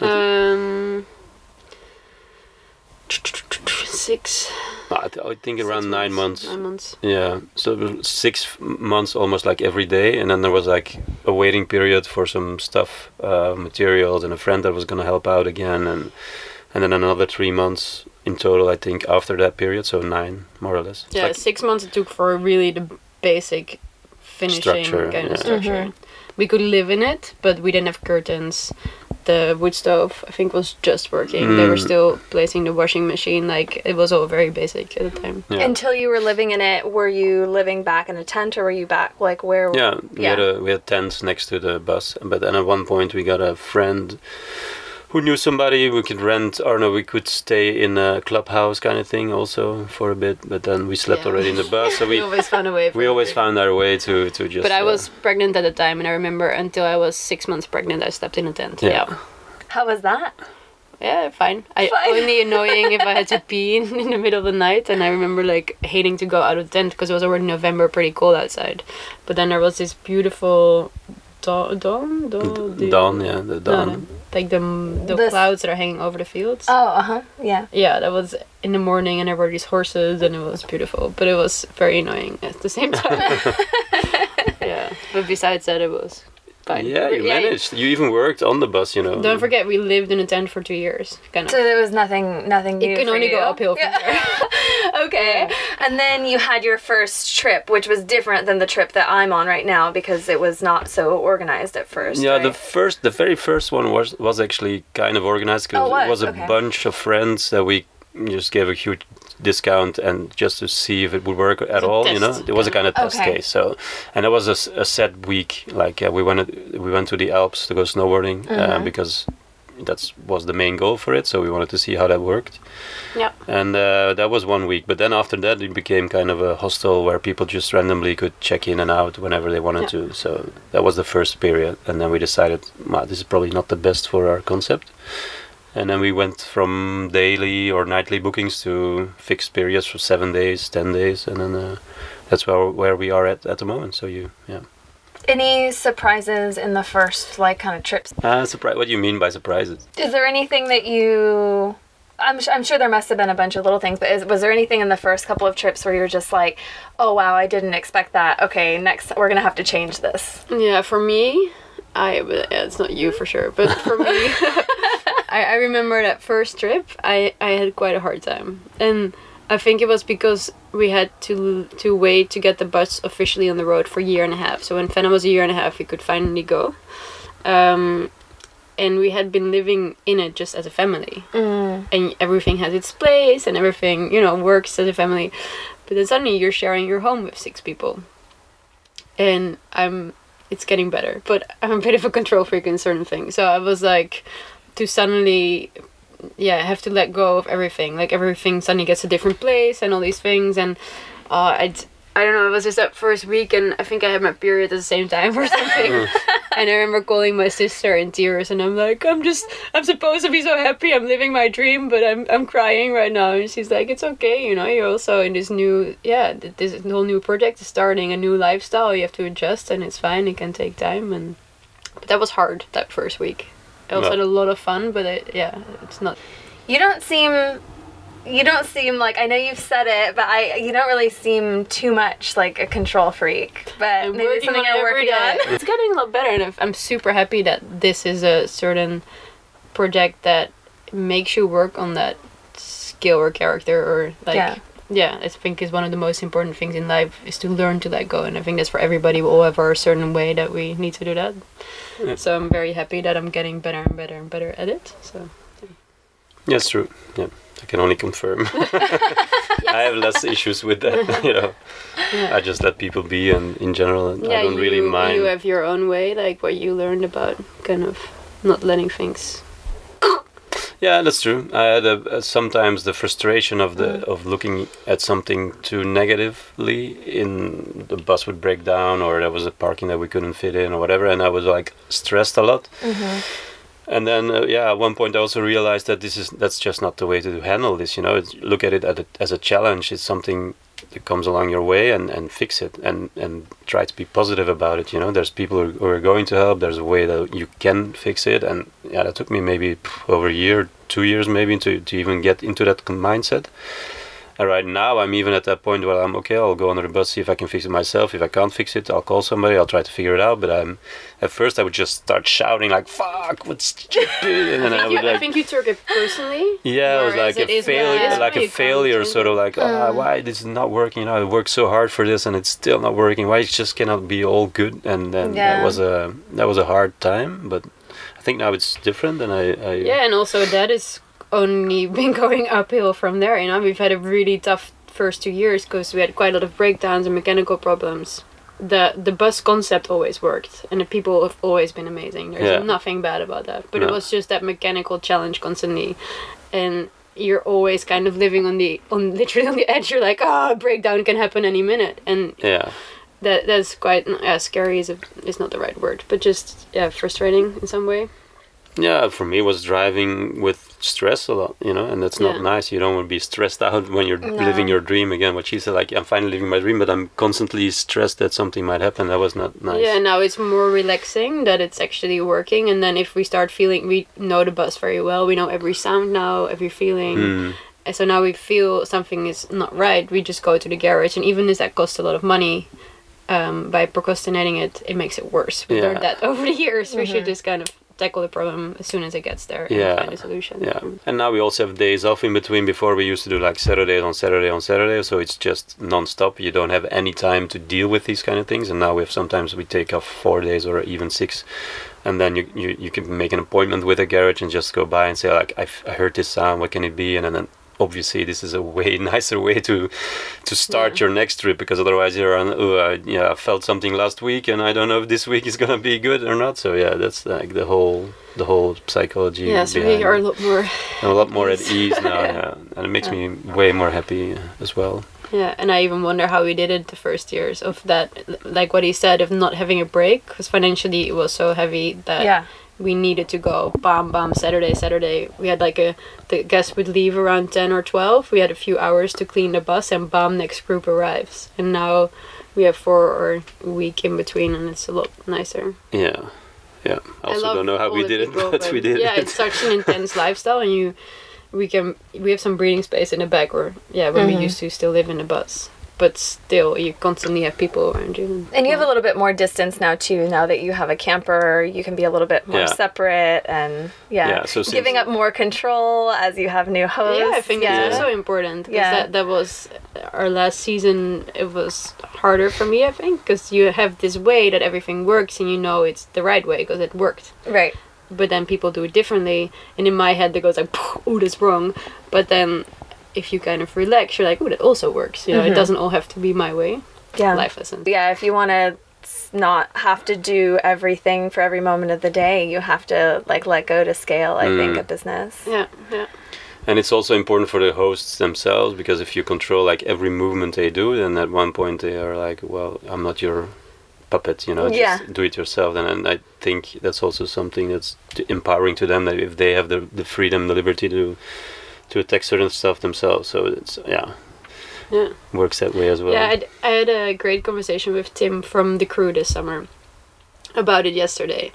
Um. Six. I, th- I think around six nine months. Nine months. Yeah, so it was six months almost like every day, and then there was like a waiting period for some stuff, uh, materials, and a friend that was gonna help out again, and and then another three months in total, I think, after that period, so nine more or less. Yeah, like- six months it took for really the basic finishing Structure, kind yeah. of structure. We could live in it, but we didn't have curtains. The wood stove I think was just working. They were Mm. still placing the washing machine. Like it was all very basic at the time. Yeah. Until you were living in it, were you living back in a tent or were you back like where? Yeah, we had a we had tents next to the bus, but then at one point we got a friend who knew somebody we could rent, or no, we could stay in a clubhouse kind of thing also for a bit. But then we slept Yeah. already in the bus, so we we always found a way. we always found our way to to just. But I uh, was pregnant at the time, and I remember until I was six months pregnant, I slept in a tent. Yeah. Yeah. How was that? Yeah, fine. I Fine. only annoying if I had to pee in, in the middle of the night, and I remember like hating to go out of the tent because it was already November, pretty cold outside. But then there was this beautiful dawn, dawn, dawn, dawn, yeah, the No, dawn. no, like the the This- clouds that are hanging over the fields. Oh, uh huh. Yeah. yeah, that was in the morning, and there were these horses, and it was beautiful, but it was very annoying at the same time. yeah, but besides that, it was fine. Yeah, you managed. You even worked on the bus, you know. Don't forget, we lived in a tent for two years. Kind of. So there was nothing, nothing new. it can for only go you? uphill from Yeah. there. okay. And then you had your first trip, which was different than the trip that I'm on right now because it was not so organized at first. Yeah, the first, the very first one was was actually kind of organized because Oh, it was a Okay. bunch of friends that we just gave a huge discount and just to see if it would work at a all. You know, it was a kind of test Okay. case. So, and it was a set week. Like uh, we went we went to the Alps to go snowboarding Mm-hmm. uh, because that was the main goal for it. So we wanted to see how that worked. yeah. And uh, that was one week. But then after that, it became kind of a hostel where people just randomly could check in and out whenever they wanted Yeah. to. So that was the first period. And then we decided, wow, this is probably not the best for our concept. And then we went from daily or nightly bookings to fixed periods for seven days, ten days, and then uh, that's where where we are at at the moment. So you, yeah. Any surprises in the first like kind of trips? Uh, surprise. What do you mean by surprises? Is there anything that you? I'm, su- I'm sure there must have been a bunch of little things, but is, was there anything in the first couple of trips where you were just like, oh wow, I didn't expect that. Okay, next we're gonna have to change this. Yeah, for me, I it's not you for sure, but for me, I, I remember that first trip. I I had quite a hard time, and I think it was because we had to to wait to get the bus officially on the road for a year and a half. So when Fenna was a year and a half, we could finally go. Um, and we had been living in it just as a family, and everything has its place, and everything you know works as a family. But then suddenly you're sharing your home with six people, and I'm it's getting better. But I'm a bit of a control freak in certain things. So I was like to suddenly yeah, have to let go of everything. Like everything suddenly gets a different place and all these things and uh I I don't know, it was just that first week and I think I had my period at the same time or something. and I remember calling my sister in tears and I'm like, I'm just I'm supposed to be so happy, I'm living my dream, but I'm I'm crying right now and she's like, It's okay, you know, you're also in this new yeah, this whole new project is starting, a new lifestyle, you have to adjust and it's fine, it can take time and but that was hard that first week. I also Yeah. had a lot of fun, but it, yeah, it's not You don't seem you don't seem like I know you've said it, but I you don't really seem too much like a control freak. But I'm maybe something on it you're working on. It's getting a lot better, and I'm- I'm super happy that this is a certain project that makes you work on that skill or character or like. Yeah. Yeah. I think is one of the most important things in life is to learn to let go, and I think that's for everybody. We all have our certain way that we need to do that. Yeah. So I'm very happy that I'm getting better and better and better at it. So Yes, true. Yeah, I can only confirm. I have less issues with that. You know, Yeah. I just let people be, and in general, yeah, I don't you, really mind. you have your own way, like what you learned about kind of not letting things. Yeah, that's true. I had a, a, sometimes the frustration of the mm. of looking at something too negatively. In the bus would break down, or there was a parking that we couldn't fit in, or whatever, and I was like stressed a lot. Mm-hmm. And then, uh, yeah, at one point I also realized that this is that's just not the way to handle this. You know, it's, look at it as a, as a challenge. It's something that comes along your way, and, and fix it, and and try to be positive about it. You know, there's people who, who are going to help. There's a way that you can fix it, and yeah, that took me maybe over a year, two years maybe to to even get into that mindset. And right now, I'm even at that point where I'm okay. I'll go under the bus, see if I can fix it myself. If I can't fix it, I'll call somebody. I'll try to figure it out. But I'm at first I would just start shouting like "fuck," what's stupid, and then I You, would I think you took it personally. yeah, it was like a failure, like a failure, sort of like, ah, why this is not working? You know, I worked so hard for this and it's still not working. Why it just cannot be all good? And then Yeah. that was a that was a hard time, but I think now it's different, and I, I Yeah, and also that is only been going uphill from there. You know, we've had a really tough first two years because we had quite a lot of breakdowns and mechanical problems. The the bus concept always worked, and the people have always been amazing. There's Yeah. nothing bad about that. But it was just that mechanical challenge constantly, and you're always kind of living on the on literally on the edge. You're like, ah, breakdown can happen any minute, and yeah. that that's quite yeah, scary. Is a, is not the right word, but just yeah, frustrating in some way. Yeah, for me, it was driving with stress a lot, you know, and that's not Yeah. nice. You don't want to be stressed out when you're living your dream again. What she said, like, I'm finally living my dream, but I'm constantly stressed that something might happen. That was not nice. Yeah, now it's more relaxing that it's actually working. And then if we start feeling, we know the bus very well. We know every sound now, every feeling. Mm, And so now we feel something is not right. We just go to the garage, and even if that costs a lot of money, um, by procrastinating it, it makes it worse. We learned that over the years. We should just kind of tackle the problem as soon as it gets there and Yeah. find a solution. yeah, and now we also have days off in between. Before we used to do like Saturday on Saturday on Saturday, so it's just non-stop. You don't have any time to deal with these kind of things. And now we have sometimes we take off four days or even six, and then you you, you can make an appointment with a garage and just go by and say like I've, I heard this sound. What can it be? And then obviously this is a way nicer way to to start your next trip because otherwise you're on oh I, yeah I felt something last week and I don't know if this week is gonna be good or not. So yeah that's like the whole the whole psychology Yeah, so we are a lot more I'm a lot more at ease now yeah. and it makes me way more happy uh, as well. Yeah, and I even wonder how we did it the first years of that, like what he said, of not having a break, because financially it was so heavy that Yeah. We needed to go bam bam Saturday Saturday. We had like a the guest would leave around ten or twelve. We had a few hours to clean the bus, and bam, next group arrives. And now we have four or a week in between, and it's a lot nicer. yeah yeah I also love don't know how we the did it people, but we did Yeah, it it's such an intense lifestyle, and you, we can we have some breathing space in the back, or yeah, when Mm-hmm. we used to still live in the bus, but still you constantly have people around you. And you have a little bit more distance now too. Now that you have a camper, you can be a little bit more Yeah. separate, and yeah, Yeah, so since- giving up more control as you have new hosts. yeah, I think yeah. it's also important because Yeah. that, that was uh, our last season. It was harder for me, I think, because you have this way that everything works and you know it's the right way because it worked. right. But then people do it differently, and in my head, it goes like, "Oh, that's wrong." But then, if you kind of relax, you're like, "Oh, that also works." You know, it doesn't all have to be my way. Yeah. Life lesson. Yeah, if you want to not have to do everything for every moment of the day, you have to like let go to scale. I think Mm. a business. Yeah, yeah. And it's also important for the hosts themselves because if you control like every movement they do, then at one point they are like, "Well, I'm not your puppet," you know. Just Yeah. do it yourself. And, and I think that's also something that's t- empowering to them that if they have the the freedom, the liberty to to attack certain stuff themselves. So it's yeah, Yeah. works that way as well. Yeah, I'd, I had a great conversation with Tim from the crew this summer about it yesterday.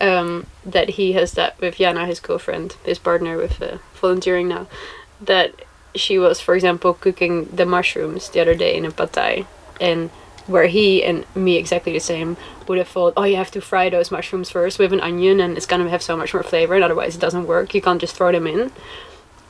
Um, that he has that with Jana, his girlfriend, his partner with uh, volunteering now. That she was, for example, cooking the mushrooms the other day in a pad thai, and where he and me exactly the same would have thought, oh, you have to fry those mushrooms first with an onion, and it's gonna have so much more flavor, and otherwise it doesn't work. You can't just throw them in.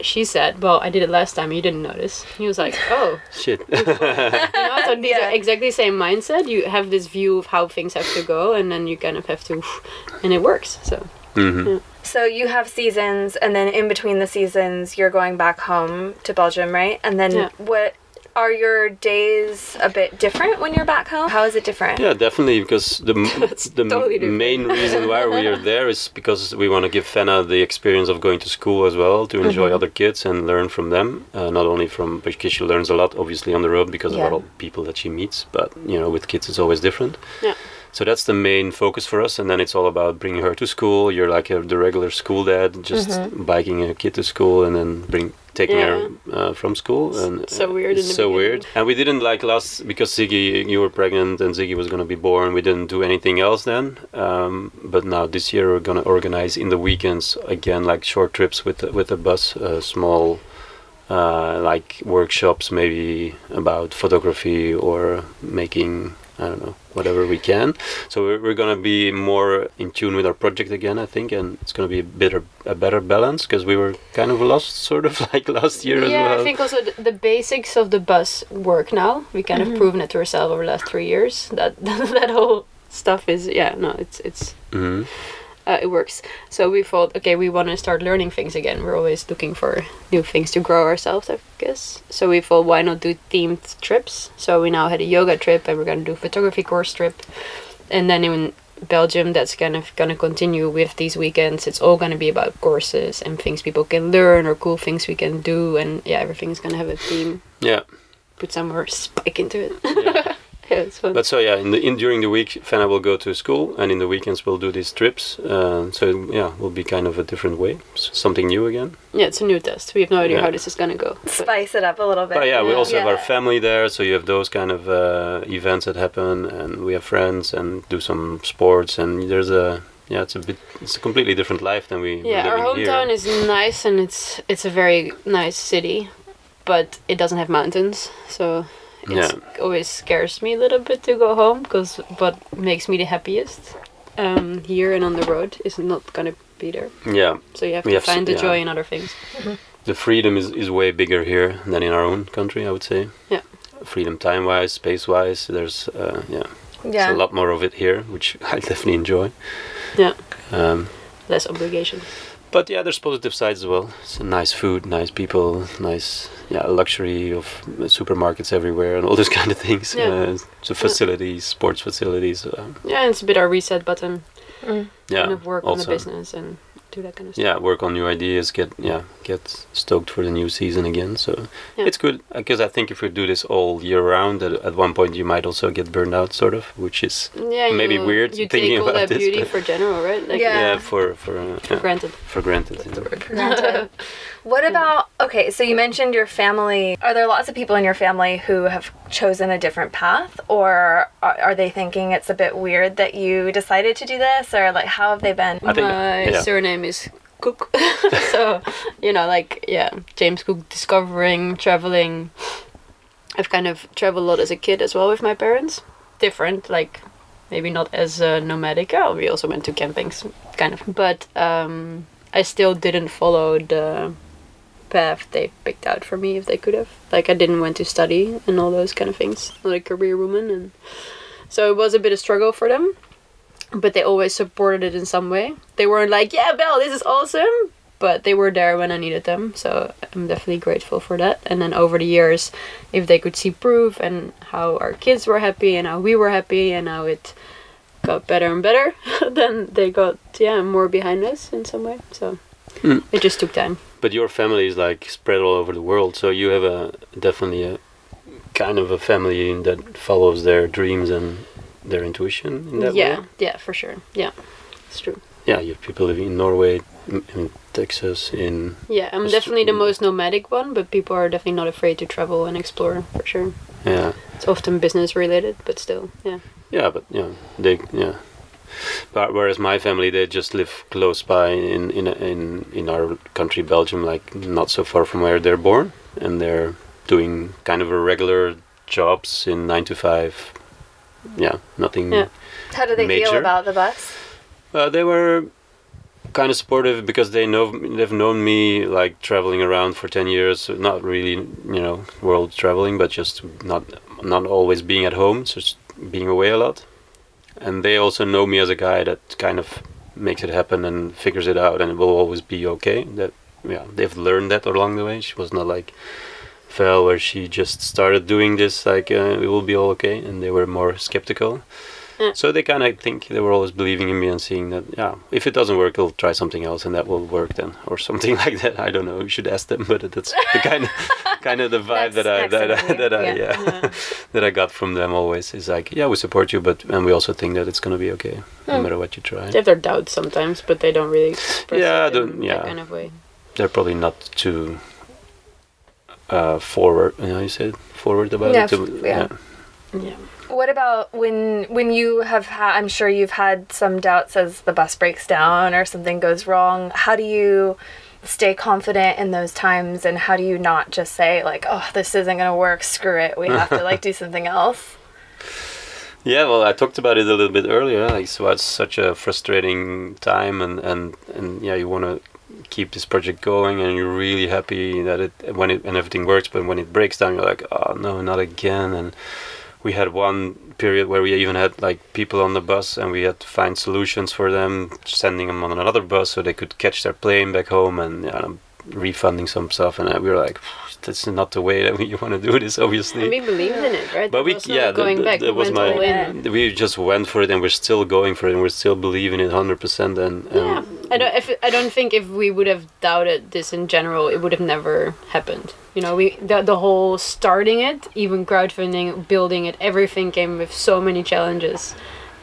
She said, "Well, I did it last time. You didn't notice." He was like, "Oh, Shit. you know, so these Yeah. are exactly the same mindset. You have this view of how things have to go, and then you kind of have to, and it works. So hmm So you have seasons, and then in between the seasons, you're going back home to Belgium, right? And then Yeah. what are your days a bit different when you're back home? How is it different? Yeah, definitely, because the the totally main reason why we are there is because we want to give Fenna the experience of going to school as well, to enjoy Mm-hmm. other kids and learn from them. Uh, not only from because she learns a lot, obviously on the road because Yeah. of all people that she meets, but you know, with kids it's always different. yeah, So that's the main focus for us, and then it's all about bringing her to school. You're like a, the regular school dad, just biking a kid to school and then bring taking her uh, from school. And so weird in the so beginning. weird. And we didn't like last because Ziggy, you were pregnant and Ziggy was gonna be born. We didn't do anything else then. Um, but now this year we're gonna organize in the weekends again, like short trips with with a bus, uh, small. Uh, like workshops, maybe about photography or making I don't know, whatever we can. So we're, we're gonna be more in tune with our project again, I think, and it's gonna be a better a better balance because we were kind of lost, sort of like last year as well. yeah. I think also the, the basics of the bus work now. We kind of proven it to ourselves over the last three years. That that whole stuff is yeah no it's it's hmm uh, it works. So we thought, okay, we want to start learning things again. We're always looking for new things to grow ourselves, I guess. So we thought, why not do themed trips? So we now had a yoga trip, and we're gonna do photography course trip, and then in Belgium, that's kind of gonna continue with these weekends. It's all gonna be about courses and things people can learn or cool things we can do, and yeah, everything is gonna have a theme. Yeah. Put some more spike into it. yeah. yeah, it's fun. But so yeah, in the in during the week, Fenna will go to school, and in the weekends we'll do these trips. Uh, so yeah, will be kind of a different way, S- something new again. yeah, it's a new test. We have no idea Yeah. how this is gonna go. but- Spice it up a little bit. But yeah, we Yeah. also have our family there, so you have those kind of uh, events that happen, and we have friends and do some sports, and there's a yeah, it's a bit, it's a completely different life than we. Yeah, our hometown here. is nice and it's it's a very nice city, but it doesn't have mountains, so it Yeah. always scares me a little bit to go home because what makes me the happiest um, here and on the road is not gonna be there. Yeah, So you have We to have s- find the yeah. joy in other things. the freedom is, is way bigger here than in our own country, I would say. Yeah. Freedom time wise, space wise, there's uh, yeah, Yeah. there's a lot more of it here, which I definitely enjoy. Yeah, Um, less obligation. But yeah, there's positive sides as well. It's nice food, nice people, nice yeah luxury of supermarkets everywhere and all those kind of things. Yeah. Uh, so facilities, sports facilities. Um, Yeah, and it's a bit our reset button. yeah, kind of work on the business and do that kind of stuff. Yeah, work on new ideas. Get yeah, get stoked for the new season again. So Yeah. it's good because I think if we do this all year round, at, at one point you might also get burned out, sort of, which is Yeah, Maybe you, weird You thinking take all about that this, beauty but- for general, right? Like, Yeah. yeah, for for uh, For yeah, granted. for granted. yeah. Granted. What about okay? So you mentioned your family. Are there lots of people in your family who have chosen a different path, or are, are they thinking it's a bit weird that you decided to do this, or like how have they been? I think- My yeah. surname is Cook. so, you know, like, yeah, James Cook discovering, traveling. I've kind of traveled a lot as a kid as well with my parents. Different, like, maybe not as uh, nomadic. Oh, we also went to campings, kind of. But um, I still didn't follow the path they picked out for me if they could have. Like, I didn't want to study and all those kind of things. Not a career woman. And so it was a bit of struggle for them but they always supported it in some way. They weren't like, "Yeah, Belle, this is awesome," but they were there when I needed them. So I'm definitely grateful for that. And then over the years, if they could see proof and how our kids were happy and how we were happy and how it got better and better, then they got yeah more behind us in some way. So Hmm. it just took time. But your family is like spread all over the world, so you have a definitely a kind of a family that follows their dreams and their intuition in that yeah, way. yeah, for sure. Yeah, it's true. Yeah, you have people living in Norway, in Texas, in Yeah, I'm definitely the most nomadic one, but people are definitely not afraid to travel and explore for sure. yeah, It's often business related, but still, yeah. yeah, but yeah, they yeah. But whereas my family, they just live close by in in in in our country, Belgium, like not so far from where they're born, and they're doing kind of a regular jobs in nine to five. Yeah, nothing. Yeah. How do they feel about the bus? Uh, they were kind of supportive because they know they've known me like traveling around for 10 years not really you know world traveling but just not not always being at home just being away a lot and they also know me as a guy that kind of makes it happen and figures it out and it will always be okay. That yeah they've learned that along the way. She was not like fell where she just started doing this like uh, it will be all okay. And they were more skeptical Yeah. so they kind of think they were always believing in me and seeing that yeah if it doesn't work they'll try something else and that will work then or something like that i don't know you should ask them but that's the kind of kind of the vibe that i that i that i interview, yeah, that i got from them always is like yeah we support you but and we also think that it's going to be okay no matter what you try They have their doubts sometimes, but they don't really Yeah, don't- in yeah. that kind of way. they're probably not too uh, forward. You know, you said forward about Yeah, it. To, yeah. Yeah. What about when when you have had? I'm sure you've had some doubts as the bus breaks down or something goes wrong. How do you stay confident in those times, and how do you not just say like, "Oh, this isn't gonna work. Screw it. We have to like do something else." Yeah, well, I talked about it a little bit earlier. Like, so it's such a frustrating time, and and and yeah, you want to keep this project going, and you're really happy that it when it and everything works. But when it breaks down, you're like, oh no, not again. And we had one period where we even had like people on the bus and we had to find solutions for them, sending them on another bus so they could catch their plane back home and you know, refunding some stuff. And uh, we were like, that's not the way that we want to do this, obviously. And we believed in it, right? but we, yeah, going that, back. that we was my. in. We just went for it, and we're still going for it, and we're still believing it hundred percent. And, and Yeah, I don't. If, I don't think if we would have doubted this in general, it would have never happened. You know, we the, the whole starting it, even crowdfunding, building it, everything came with so many challenges,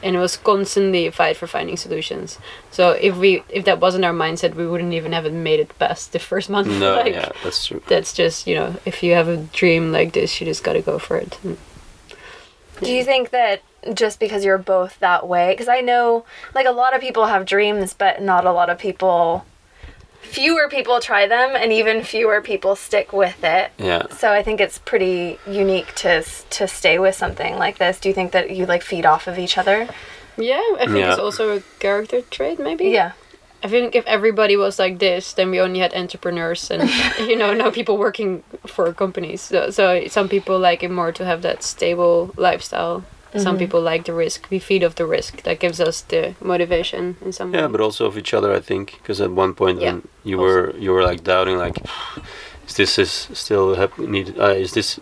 and it was constantly a fight for finding solutions. So if we if that wasn't our mindset, we wouldn't even have made it past the first month. no, like, yeah, that's true. That's just you know, if you have a dream like this, you just gotta go for it. And Do you think that just because you're both that way? Because I know, like, a lot of people have dreams, but not a lot of people. Fewer people try them, and even fewer people stick with it. Yeah. So I think it's pretty unique to to stay with something like this. Do you think that you like feed off of each other? yeah, I think it's also a character trait, maybe. Yeah. I think if everybody was like this, then we only had entrepreneurs and you know no people working for companies. So, so some people like it more to have that stable lifestyle. Some people like the risk. We feed off the risk. That gives us the motivation in some Yeah, way. but also of each other, I think, because at one point Yeah, when you also. were you were like doubting, like, is this is still hap- need? Uh, is this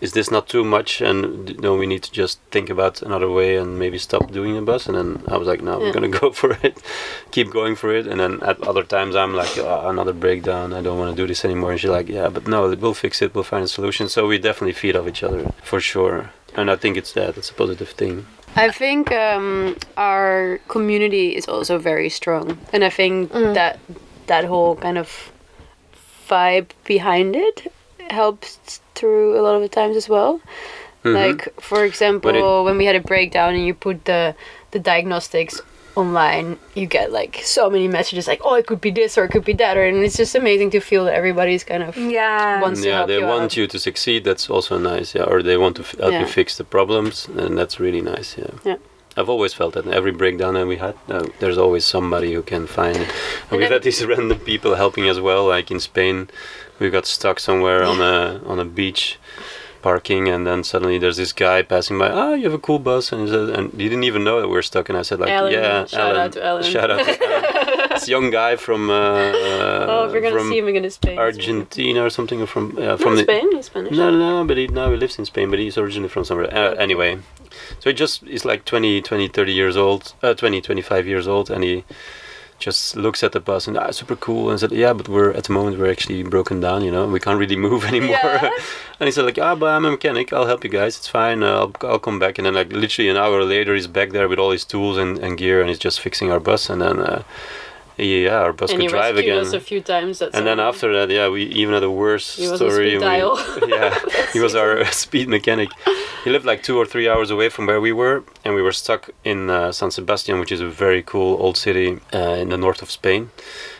is this not too much? And d- no, we need to just think about another way and maybe stop doing the bus. And then I was like, no, Yeah. we're gonna go for it, keep going for it. And then at other times I'm like, "Ah, another breakdown. I don't want to do this anymore. And she's like, yeah, but no, we'll fix it. We'll find a solution. So we definitely feed off each other for sure. And I think it's that. It's a positive thing. I think um, our community is also very strong, and I think that that whole kind of vibe behind it helps through a lot of the times as well. Mhm. Like for example, But it- when we had a breakdown and you put the the diagnostics online, you get like so many messages like, "Oh, it could be this or it could be that," or, and it's just amazing to feel that everybody's kind of Yeah. Once- to yeah, help they you want out. you to succeed. That's also nice. Yeah, or they want to f- help Yeah. you fix the problems, and that's really nice. Yeah. Yeah. I've always felt that in every breakdown that we had, uh, there's always somebody who can find. And we've had these random people helping as well. Like in Spain, we got stuck somewhere on a on a beach, parking, and then suddenly there's this guy passing by. Ah, you have a cool bus, and he, said, and he didn't even know that we were stuck. And I said like, Alan, yeah, shout Alan, out to Alan. shout out to Alan. this young guy from. Uh, oh, we're gonna see him again in Spain. Argentina or something, or from yeah, From from the Spain, he's Spanish. no, no, no, but he now he lives in Spain, but he's originally from somewhere. Uh, anyway, so he just is like 20, 20, 30 years old, uh, 20, 25 years old, and he just looks at the bus and ah, super cool, and said, yeah, but we're at the moment we're actually broken down, you know, we can't really move anymore. Yeah. and he said like, ah, but I'm a mechanic, I'll help you guys, it's fine, uh, I'll, I'll come back. And then like literally an hour later, he's back there with all his tools and, and gear, and he's just fixing our bus, and then. Uh, yeah, our bus and could he drive rescued again. us a few times. And then after that, yeah, we even had a worse He was story. speed we- dial. yeah, he was our speed mechanic. He lived like two or three hours away from where we were, and we were stuck in uh, San Sebastian, which is a very cool old city uh, in the north of Spain.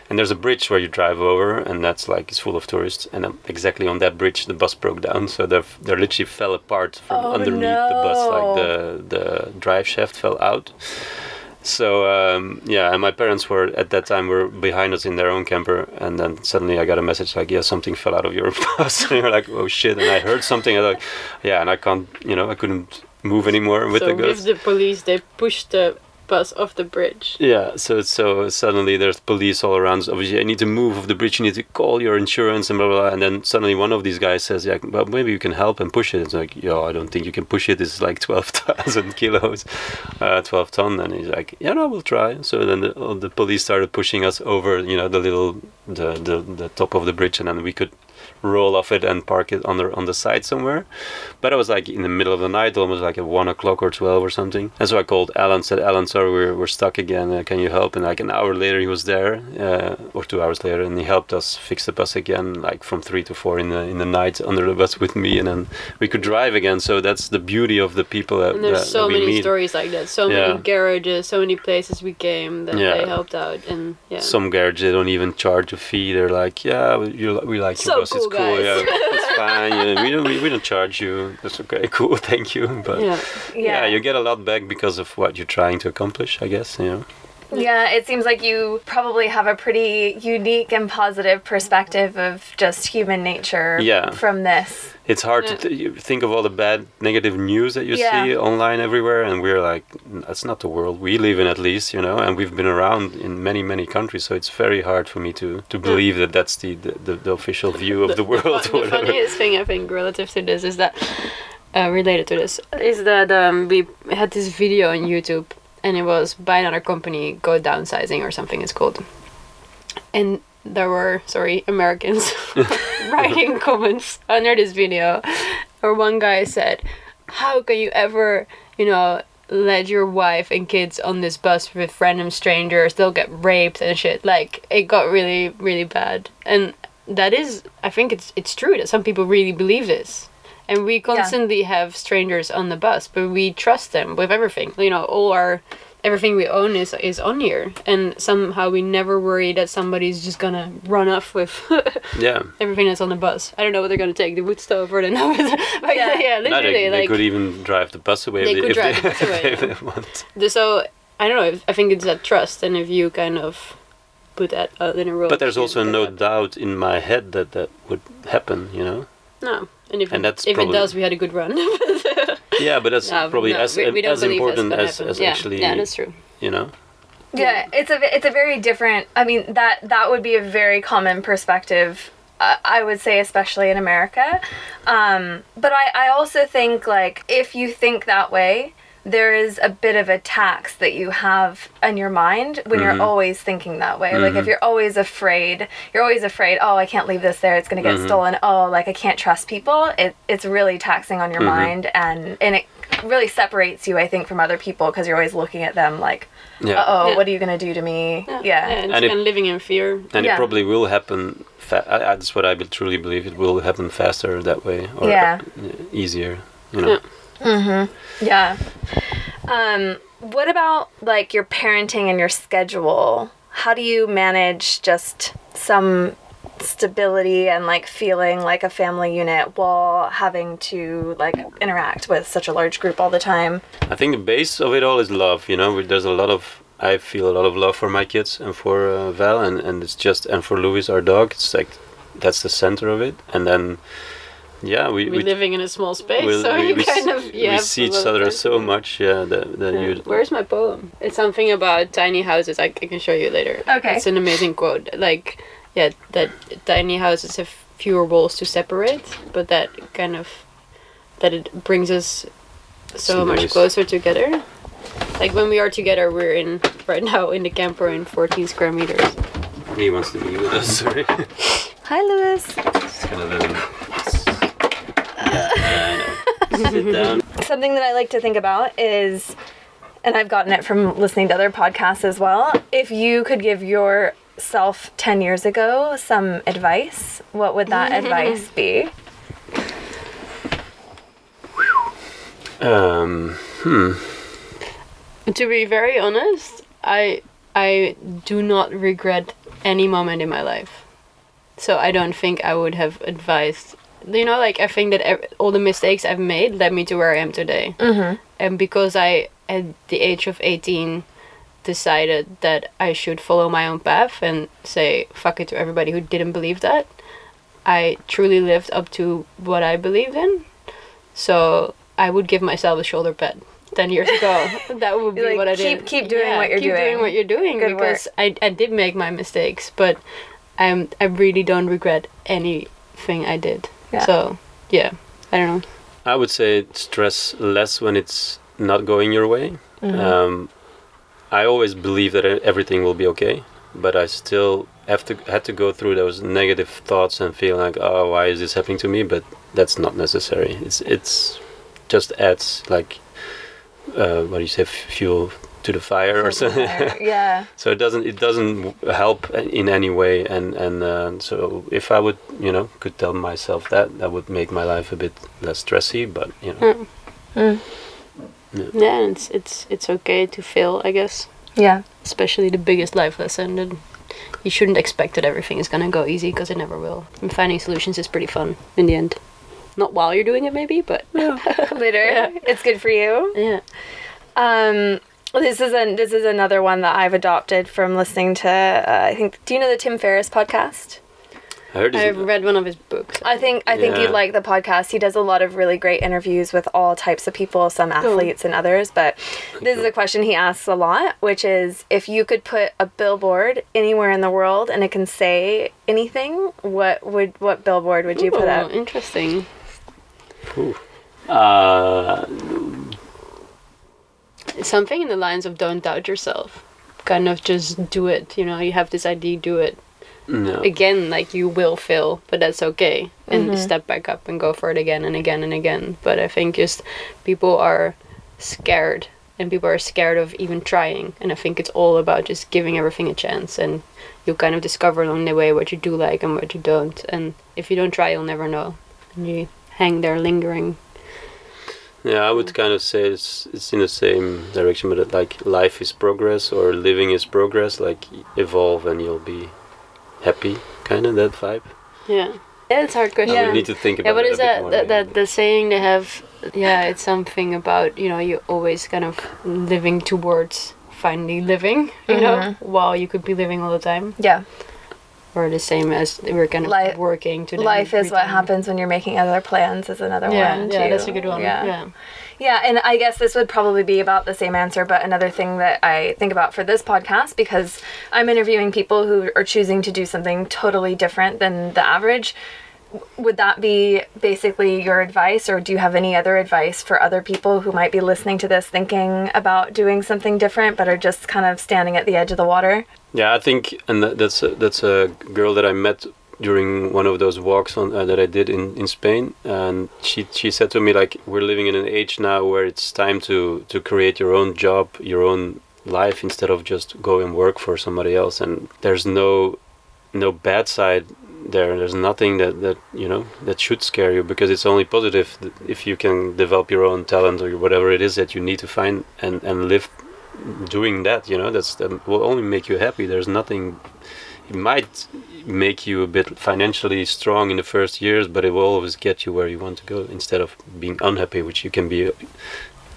And there's a bridge where you drive over, and that's like it's full of tourists. And um, exactly on that bridge, the bus broke down, so they they literally fell apart from Oh, underneath the bus. no. Like the the drive shaft fell out. So um, yeah, and my parents were at that time were behind us in their own camper, and then suddenly I got a message like, "Yeah, something fell out of your bus." and you're like, "Oh shit!" And I heard something. I like, "Yeah," and I can't, you know, I couldn't move anymore with so the with the police, they pushed the bus off the bridge. Yeah, so so suddenly there's police all around. So obviously, I need to move off the bridge. You need to call your insurance and blah blah. blah. And then suddenly one of these guys says, "Yeah, but maybe you can help and push it." It's like, "Yo, I don't think you can push it. It's like twelve thousand kilos, uh, twelve ton." And he's like, "Yeah, no, we'll try." So then the, the police started pushing us over, you know, the little the the, the top of the bridge, and then we could roll off it and park it on the on the side somewhere. But I was like in the middle of the night, almost like at one o'clock or twelve or something. And so I called Alan, said, "Alan, sorry, we're we're stuck again. Uh, can you help?" And like an hour later, he was there, uh, or two hours later, and he helped us fix the bus again, like from three to four in the in the night under the bus with me, and then we could drive again. So that's the beauty of the people that, And there's that, so that many meet. stories like that. So Yeah. many garages, so many places we came that Yeah. they helped out, and yeah. Some garages they don't even charge a fee. They're like, yeah, we, you, we like your So bus. it's cool, cool. guys." Yeah, it's fine. Yeah, we don't we, we don't charge you. That's okay. Cool. Thank you. But yeah. yeah. you get a lot back because of what you're trying to accomplish. I guess. You know. Yeah, it seems like you probably have a pretty unique and positive perspective of just human nature Yeah. from this. it's hard to th- think of all the bad negative news that you Yeah. see online everywhere and we're like that's not the world we live in at least you know and we've been around in many many countries so it's very hard for me to to believe that that's the the, the, the official view of the, world the or whatever funniest thing I think relative to this is that uh, related to this is that um, we had this video on YouTube and it was by another company go downsizing or something it's called. And there were sorry Americans writing comments under this video or one guy said how can you ever you know let your wife and kids on this bus with random strangers? They'll get raped and shit. Like it got really really bad. And that is i think it's it's true that some people really believe this and we constantly have strangers on the bus but we trust them with everything you know all our everything we own is is on here and somehow we never worry that somebody's just gonna run off with yeah everything that's on the bus i don't know what they're gonna take the wood stove or the no but Yeah. yeah, yeah No, literally they, they like could even drive the bus away They if could if drive they, the bus away, if yeah. they want The- So I don't know. if- I think it's that trust, and if you kind of put that out in a row. but there's also no doubt in my head that that would happen you know No, and if And it, that's if it does, we had a good run. yeah but that's No, probably no, as we, we don't as believe that's important as, as yeah, actually yeah, that's true. you know Yeah, it's a it's a very different. I mean that that would be a very common perspective. Uh, I would say, especially in America. Um, but I I also think like if you think that way, there is a bit of a tax that you have in your mind when you're mm-hmm. always thinking that way. Like if mm-hmm. you're always afraid, you're always afraid. Oh, I can't leave this there; it's gonna get mm-hmm. stolen. Oh, like I can't trust people. It it's really taxing on your mind, and and it really separates you, I think, from other people because you're always looking at them like yeah oh, Yeah. what are you gonna do to me? Yeah. yeah and, And it- and living in fear. and Yeah. it probably will happen fa- I, I- that's what i be- truly believe it will happen faster that way or Yeah. uh, easier you know Yeah. Yeah. Um, what about like your parenting and your schedule? How do you manage just some stability and like feeling like a family unit while having to like interact with such a large group all the time? I think the base of it all is love. You know, there's a lot of I feel a lot of love for my kids and for uh, Val, and and it's just and for Louis, our dog. It's like that's the center of it, and then yeah, we We're we, living in a small space, we, so we, you we, kind s- of we see each other time so much. Yeah, that that Yeah. you Where's my poem? It's something about tiny houses. I, I can show you later. Okay. It's an amazing quote. Like, yeah, that tiny houses have fewer walls to separate, but that kind of that it brings us so much closer together. Like when we are together, we're in right now in the camper in 14 square meters. he wants to be with us. Sorry, Hi, Lewis. it's kind of um, yeah, Sit down. Something that I like to think about is, and I've gotten it from listening to other podcasts as well. If you could give yourself 10 years ago some advice, what would that advice be? Um, hmm. To be very honest, I I do not regret any moment in my life. So I don't think I would have advised. You know, like I think that ev- all the mistakes I've made led me to where I am today. Mm-hmm. And because I, at the age of eighteen, decided that I should follow my own path and say fuck it to everybody who didn't believe that, I truly lived up to what I believed in. So I would give myself a shoulder pat. Ten years ago, that would be Like, what I keep- did. keep doing what you're doing. keep doing. doing what you're doing Good because I, I did make my mistakes, but I'm I really don't regret anything I did. Yeah. So yeah, I don't know. I would say stress less when it's not going your way. Mm-hmm. Um, I always believe that e- everything will be okay, but I still have to had to go through those negative thoughts and feel like, oh, why is this happening to me? But that's not necessary. It's it's just adds like uh, what do you say, f- fuel to the fire or something. yeah. so it doesn't it doesn't help in any way and and uh, so if i would you know could tell myself that that would make my life a bit less stressy but you know Yeah, and it's it's it's okay to fail, I guess. Yeah. Especially the biggest life lesson that you shouldn't expect that everything is gonna go easy because it never will. And finding solutions is pretty fun in the end. Not while you're doing it, maybe, but Later. Yeah. It's good for you. yeah. Um, This is a this is another one that I've adopted from listening to. Uh, I think. Do you know the Tim Ferriss podcast? I heard I've read one of his books. I think I think Yeah. you'd like the podcast. He does a lot of really great interviews with all types of people, some athletes and others. But this is a question he asks a lot, which is if you could put a billboard anywhere in the world and it can say anything, what would what billboard would you put Oh, up? interesting. uh, Something in the lines of "Don't doubt yourself." Kind of just do it. You know, you have this idea, do it. no. Again, like you will fail, but that's okay. And mm-hmm. step back up and go for it again and again and again. But I think just people are scared and people are scared of even trying. And I think it's all about just giving everything a chance and you'll kind of discover along the way what you do like and what you don't. And if you don't try, you'll never know. And you hang there lingering. Yeah, I would kind of say it's it's in the same direction, but uh, like life is progress or living is progress. Like evolve and you'll be happy, kind of that vibe. Yeah. Yeah, it's a hard question. I would need to think about Yeah, what it is that? more, That, yeah. that the saying they have? Yeah, it's something about you know you're always kind of living towards finally living, you know, mm-hmm. while you could be living all the time, Yeah, or the same as we're kind of Life- working to. life is what happens when you're making other plans. Is another Yeah, one. yeah, too. that's a good one. Yeah. Yeah, Yeah, and I guess this would probably be about the same answer, but another thing that I think about for this podcast, because I'm interviewing people who are choosing to do something totally different than the average, would that be basically your advice, or do you have any other advice for other people who might be listening to this thinking about doing something different but are just kind of standing at the edge of the water? Yeah, I think, and that's a, that's a girl that I met during one of those walks on uh, that I did in, in Spain, and she she said to me like, we're living in an age now where it's time to to create your own job, your own life instead of just go and work for somebody else, and there's no no bad side there. There's nothing that that you know that should scare you because it's only positive if you can develop your own talent or whatever it is that you need to find and and live doing that you know that's that will only make you happy there's nothing it might make you a bit financially strong in the first years but it will always get you where you want to go instead of being unhappy which you can be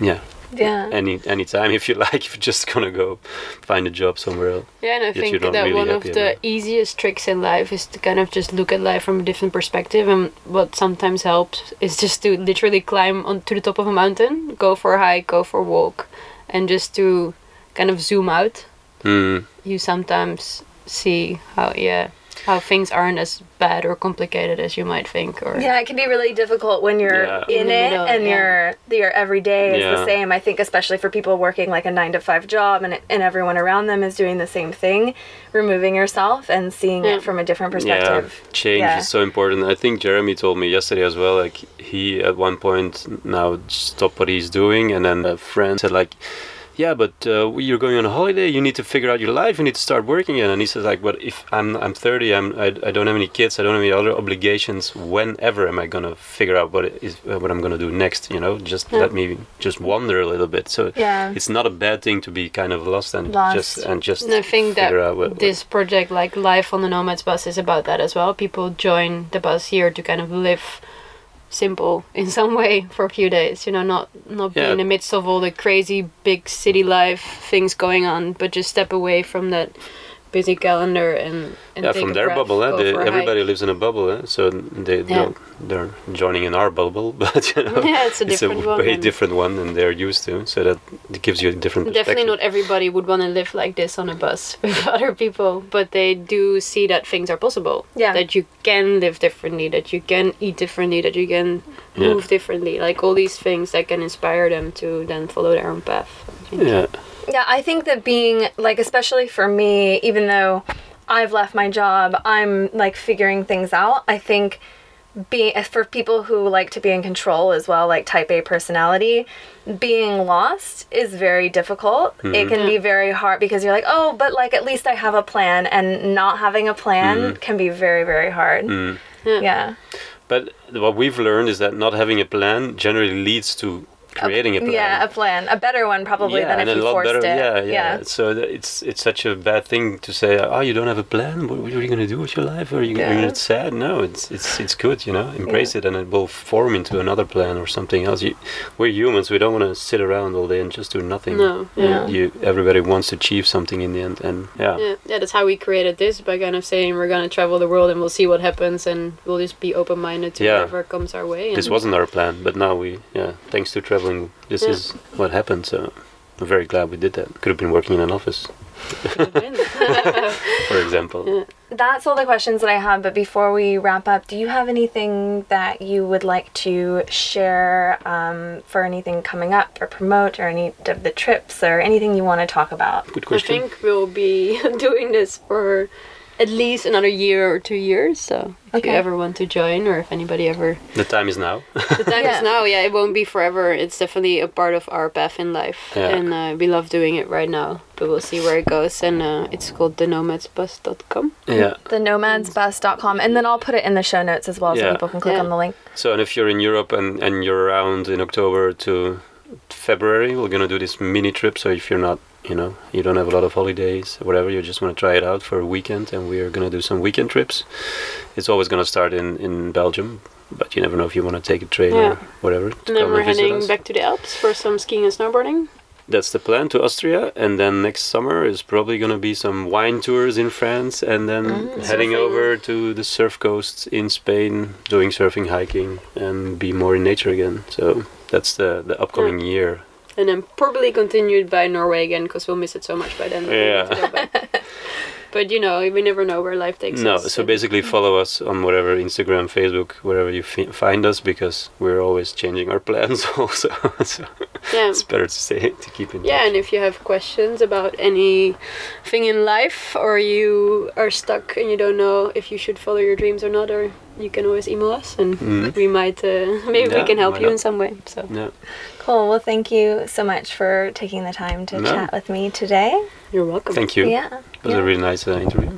yeah Yeah. any any time if you like if you're just gonna go find a job somewhere else Yeah, and I think that really one of the about easiest tricks in life is to kind of just look at life from a different perspective. And what sometimes helps is just to literally climb onto the top of a mountain, go for a hike, go for a walk, and just to kind of zoom out. mm. You sometimes see how, yeah, how things aren't as bad or complicated as you might think. Or Yeah, it can be really difficult when you're Yeah. in, In it middle, and yeah. your your everyday is the same. I think especially for people working like a 9 to 5 job and and everyone around them is doing the same thing, removing yourself and seeing Yeah. it from a different perspective. Yeah, change Yeah. is so important. I think Jeremy told me yesterday as well. Like he at one point now stopped what he's doing, and then a friend said like, "Yeah, but uh, you're going on a holiday. You need to figure out your life. You need to start working again." And he says like, "But if I'm I'm 30, I'm I, I don't have any kids. I don't have any other obligations. Whenever am I gonna figure out what it is uh, what I'm gonna do next? You know, just let me just wander a little bit. So Yeah. it's not a bad thing to be kind of lost and Lost. just and just And I think that figure out what, what- this project, like Life on the Nomads bus, is about that as well. People join the bus here to kind of live simple in some way for a few days. You know, not not be in the midst of all the crazy big city life things going on, but just step away from that busy calendar and, and yeah, from their breath, bubble. Eh? They, everybody hike. lives in a bubble, eh? so they Yeah. they're, they're joining in our bubble, but you know, Yeah, it's a different one, way and- different one than they're used to. So that it gives you a different perspective. Definitely not everybody would want to live like this on a bus with other people, but they do see that things are possible. Yeah. That you can live differently, that you can eat differently, that you can Yeah. move differently. Like all these things that can inspire them to then follow their own path. I think. Yeah, Yeah, I think that being like, especially for me, even though I've left my job, I'm like figuring things out. I think being eh, for people who like to be in control as well, like type A personality, being lost is very difficult. It mm-hmm. can be very hard because you're like, oh, but like at least I have a plan, and not having a plan mm-hmm. can be very, very hard. Mm. Yeah. but what we've learned is that not having a plan generally leads to creating a, plan. Yeah, a plan, a better one probably yeah, than and if a you lot forced better. it. Yeah, yeah, So th- it's it's such a bad thing to say. Oh, you don't have a plan. What, what are you gonna do with your life? Are you, are you Yeah. gonna sad? No, it's it's it's good. You know, embrace it, and it will form into another plan or something else. You, we're humans. We don't want to sit around all day and just do nothing. No, yeah. You, everybody wants to achieve something in the end, and yeah. Yeah, yeah, that's how we created this by kind of saying we're gonna travel the world and we'll see what happens and we'll just be open minded to Yeah. whatever comes our way. This wasn't our plan, but now we, yeah, thanks to traveling, this Yeah. is what happened. So I'm very glad we did that. Could have been working in an office, for example. That's all the questions that I have. But before we wrap up, do you have anything that you would like to share um, for anything coming up or promote or any of the trips or anything you want to talk about? Good question. I think we'll be doing this for at least another year or two years. So if Okay. you ever want to join, or if anybody ever, The time is now. the time Yeah. is now. Yeah, it won't be forever. It's definitely a part of our path in life, Yeah. and uh, we love doing it right now. But we'll see where it goes, and uh, it's called thenomadsbus.com. yeah. The nomadsbus.com. And then I'll put it in the show notes as well so people can click Yeah. on the link. So, and if you're in Europe and, and you're around in October to February, we're gonna do this mini trip. So if you're not, you know, you don't have a lot of holidays, or whatever, you just want to try it out for a weekend, and we are gonna do some weekend trips. It's always gonna start in in Belgium, but you never know if you want to take a train Yeah. or whatever. To And then we're and heading us. back to the Alps for some skiing and snowboarding. That's the plan to Austria, and then next summer is probably gonna be some wine tours in France, and then mm-hmm. heading Surfing. over to the surf coast in Spain, doing surfing, hiking, and be more in nature again. So that's the the upcoming year. And then probably continued by Norway again because we'll miss it so much by then. Yeah. need to go back. but you know, we never know where life takes No, us. No, so basically follow us on whatever Instagram, Facebook, wherever you fi- find us, because we're always changing our plans also. so yeah. it's better to say to keep in Yeah, touch. and if you have questions about anything in life, or you are stuck and you don't know if you should follow your dreams or not, or you can always email us, and Mhm. we might uh, maybe we can help you not? in some way. So Yeah. Cool. Well, thank you so much for taking the time to No. chat with me today. you're welcome. Thank you. Yeah. It was yeah. a really nice uh, interview.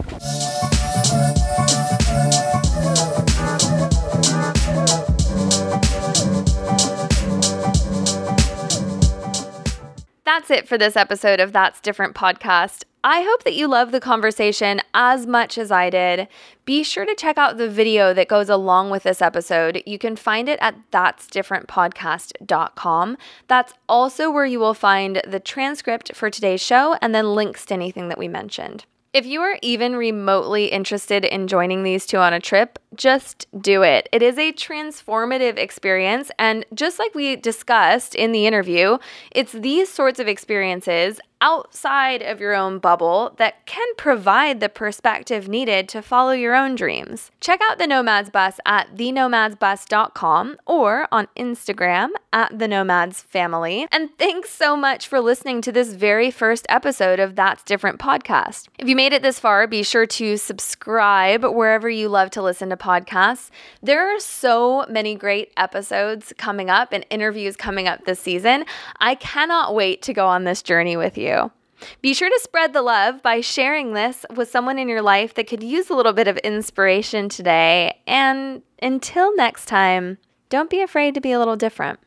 That's it for this episode of That's Different podcast. I hope that you love the conversation as much as I did. Be sure to check out the video that goes along with this episode. You can find it at that'sdifferentpodcast.com. That's also where you will find the transcript for today's show and then links to anything that we mentioned. If you are even remotely interested in joining these two on a trip, just do it. It is a transformative experience. And just like we discussed in the interview, it's these sorts of experiences outside of your own bubble that can provide the perspective needed to follow your own dreams. Check out the Nomads Bus at thenomadsbus.com or on Instagram at the Nomads Family. And thanks so much for listening to this very first episode of That's Different podcast. If you made it this far, be sure to subscribe wherever you love to listen to podcasts. There are so many great episodes coming up and interviews coming up this season. I cannot wait to go on this journey with you. Be sure to spread the love by sharing this with someone in your life that could use a little bit of inspiration today. And until next time, don't be afraid to be a little different.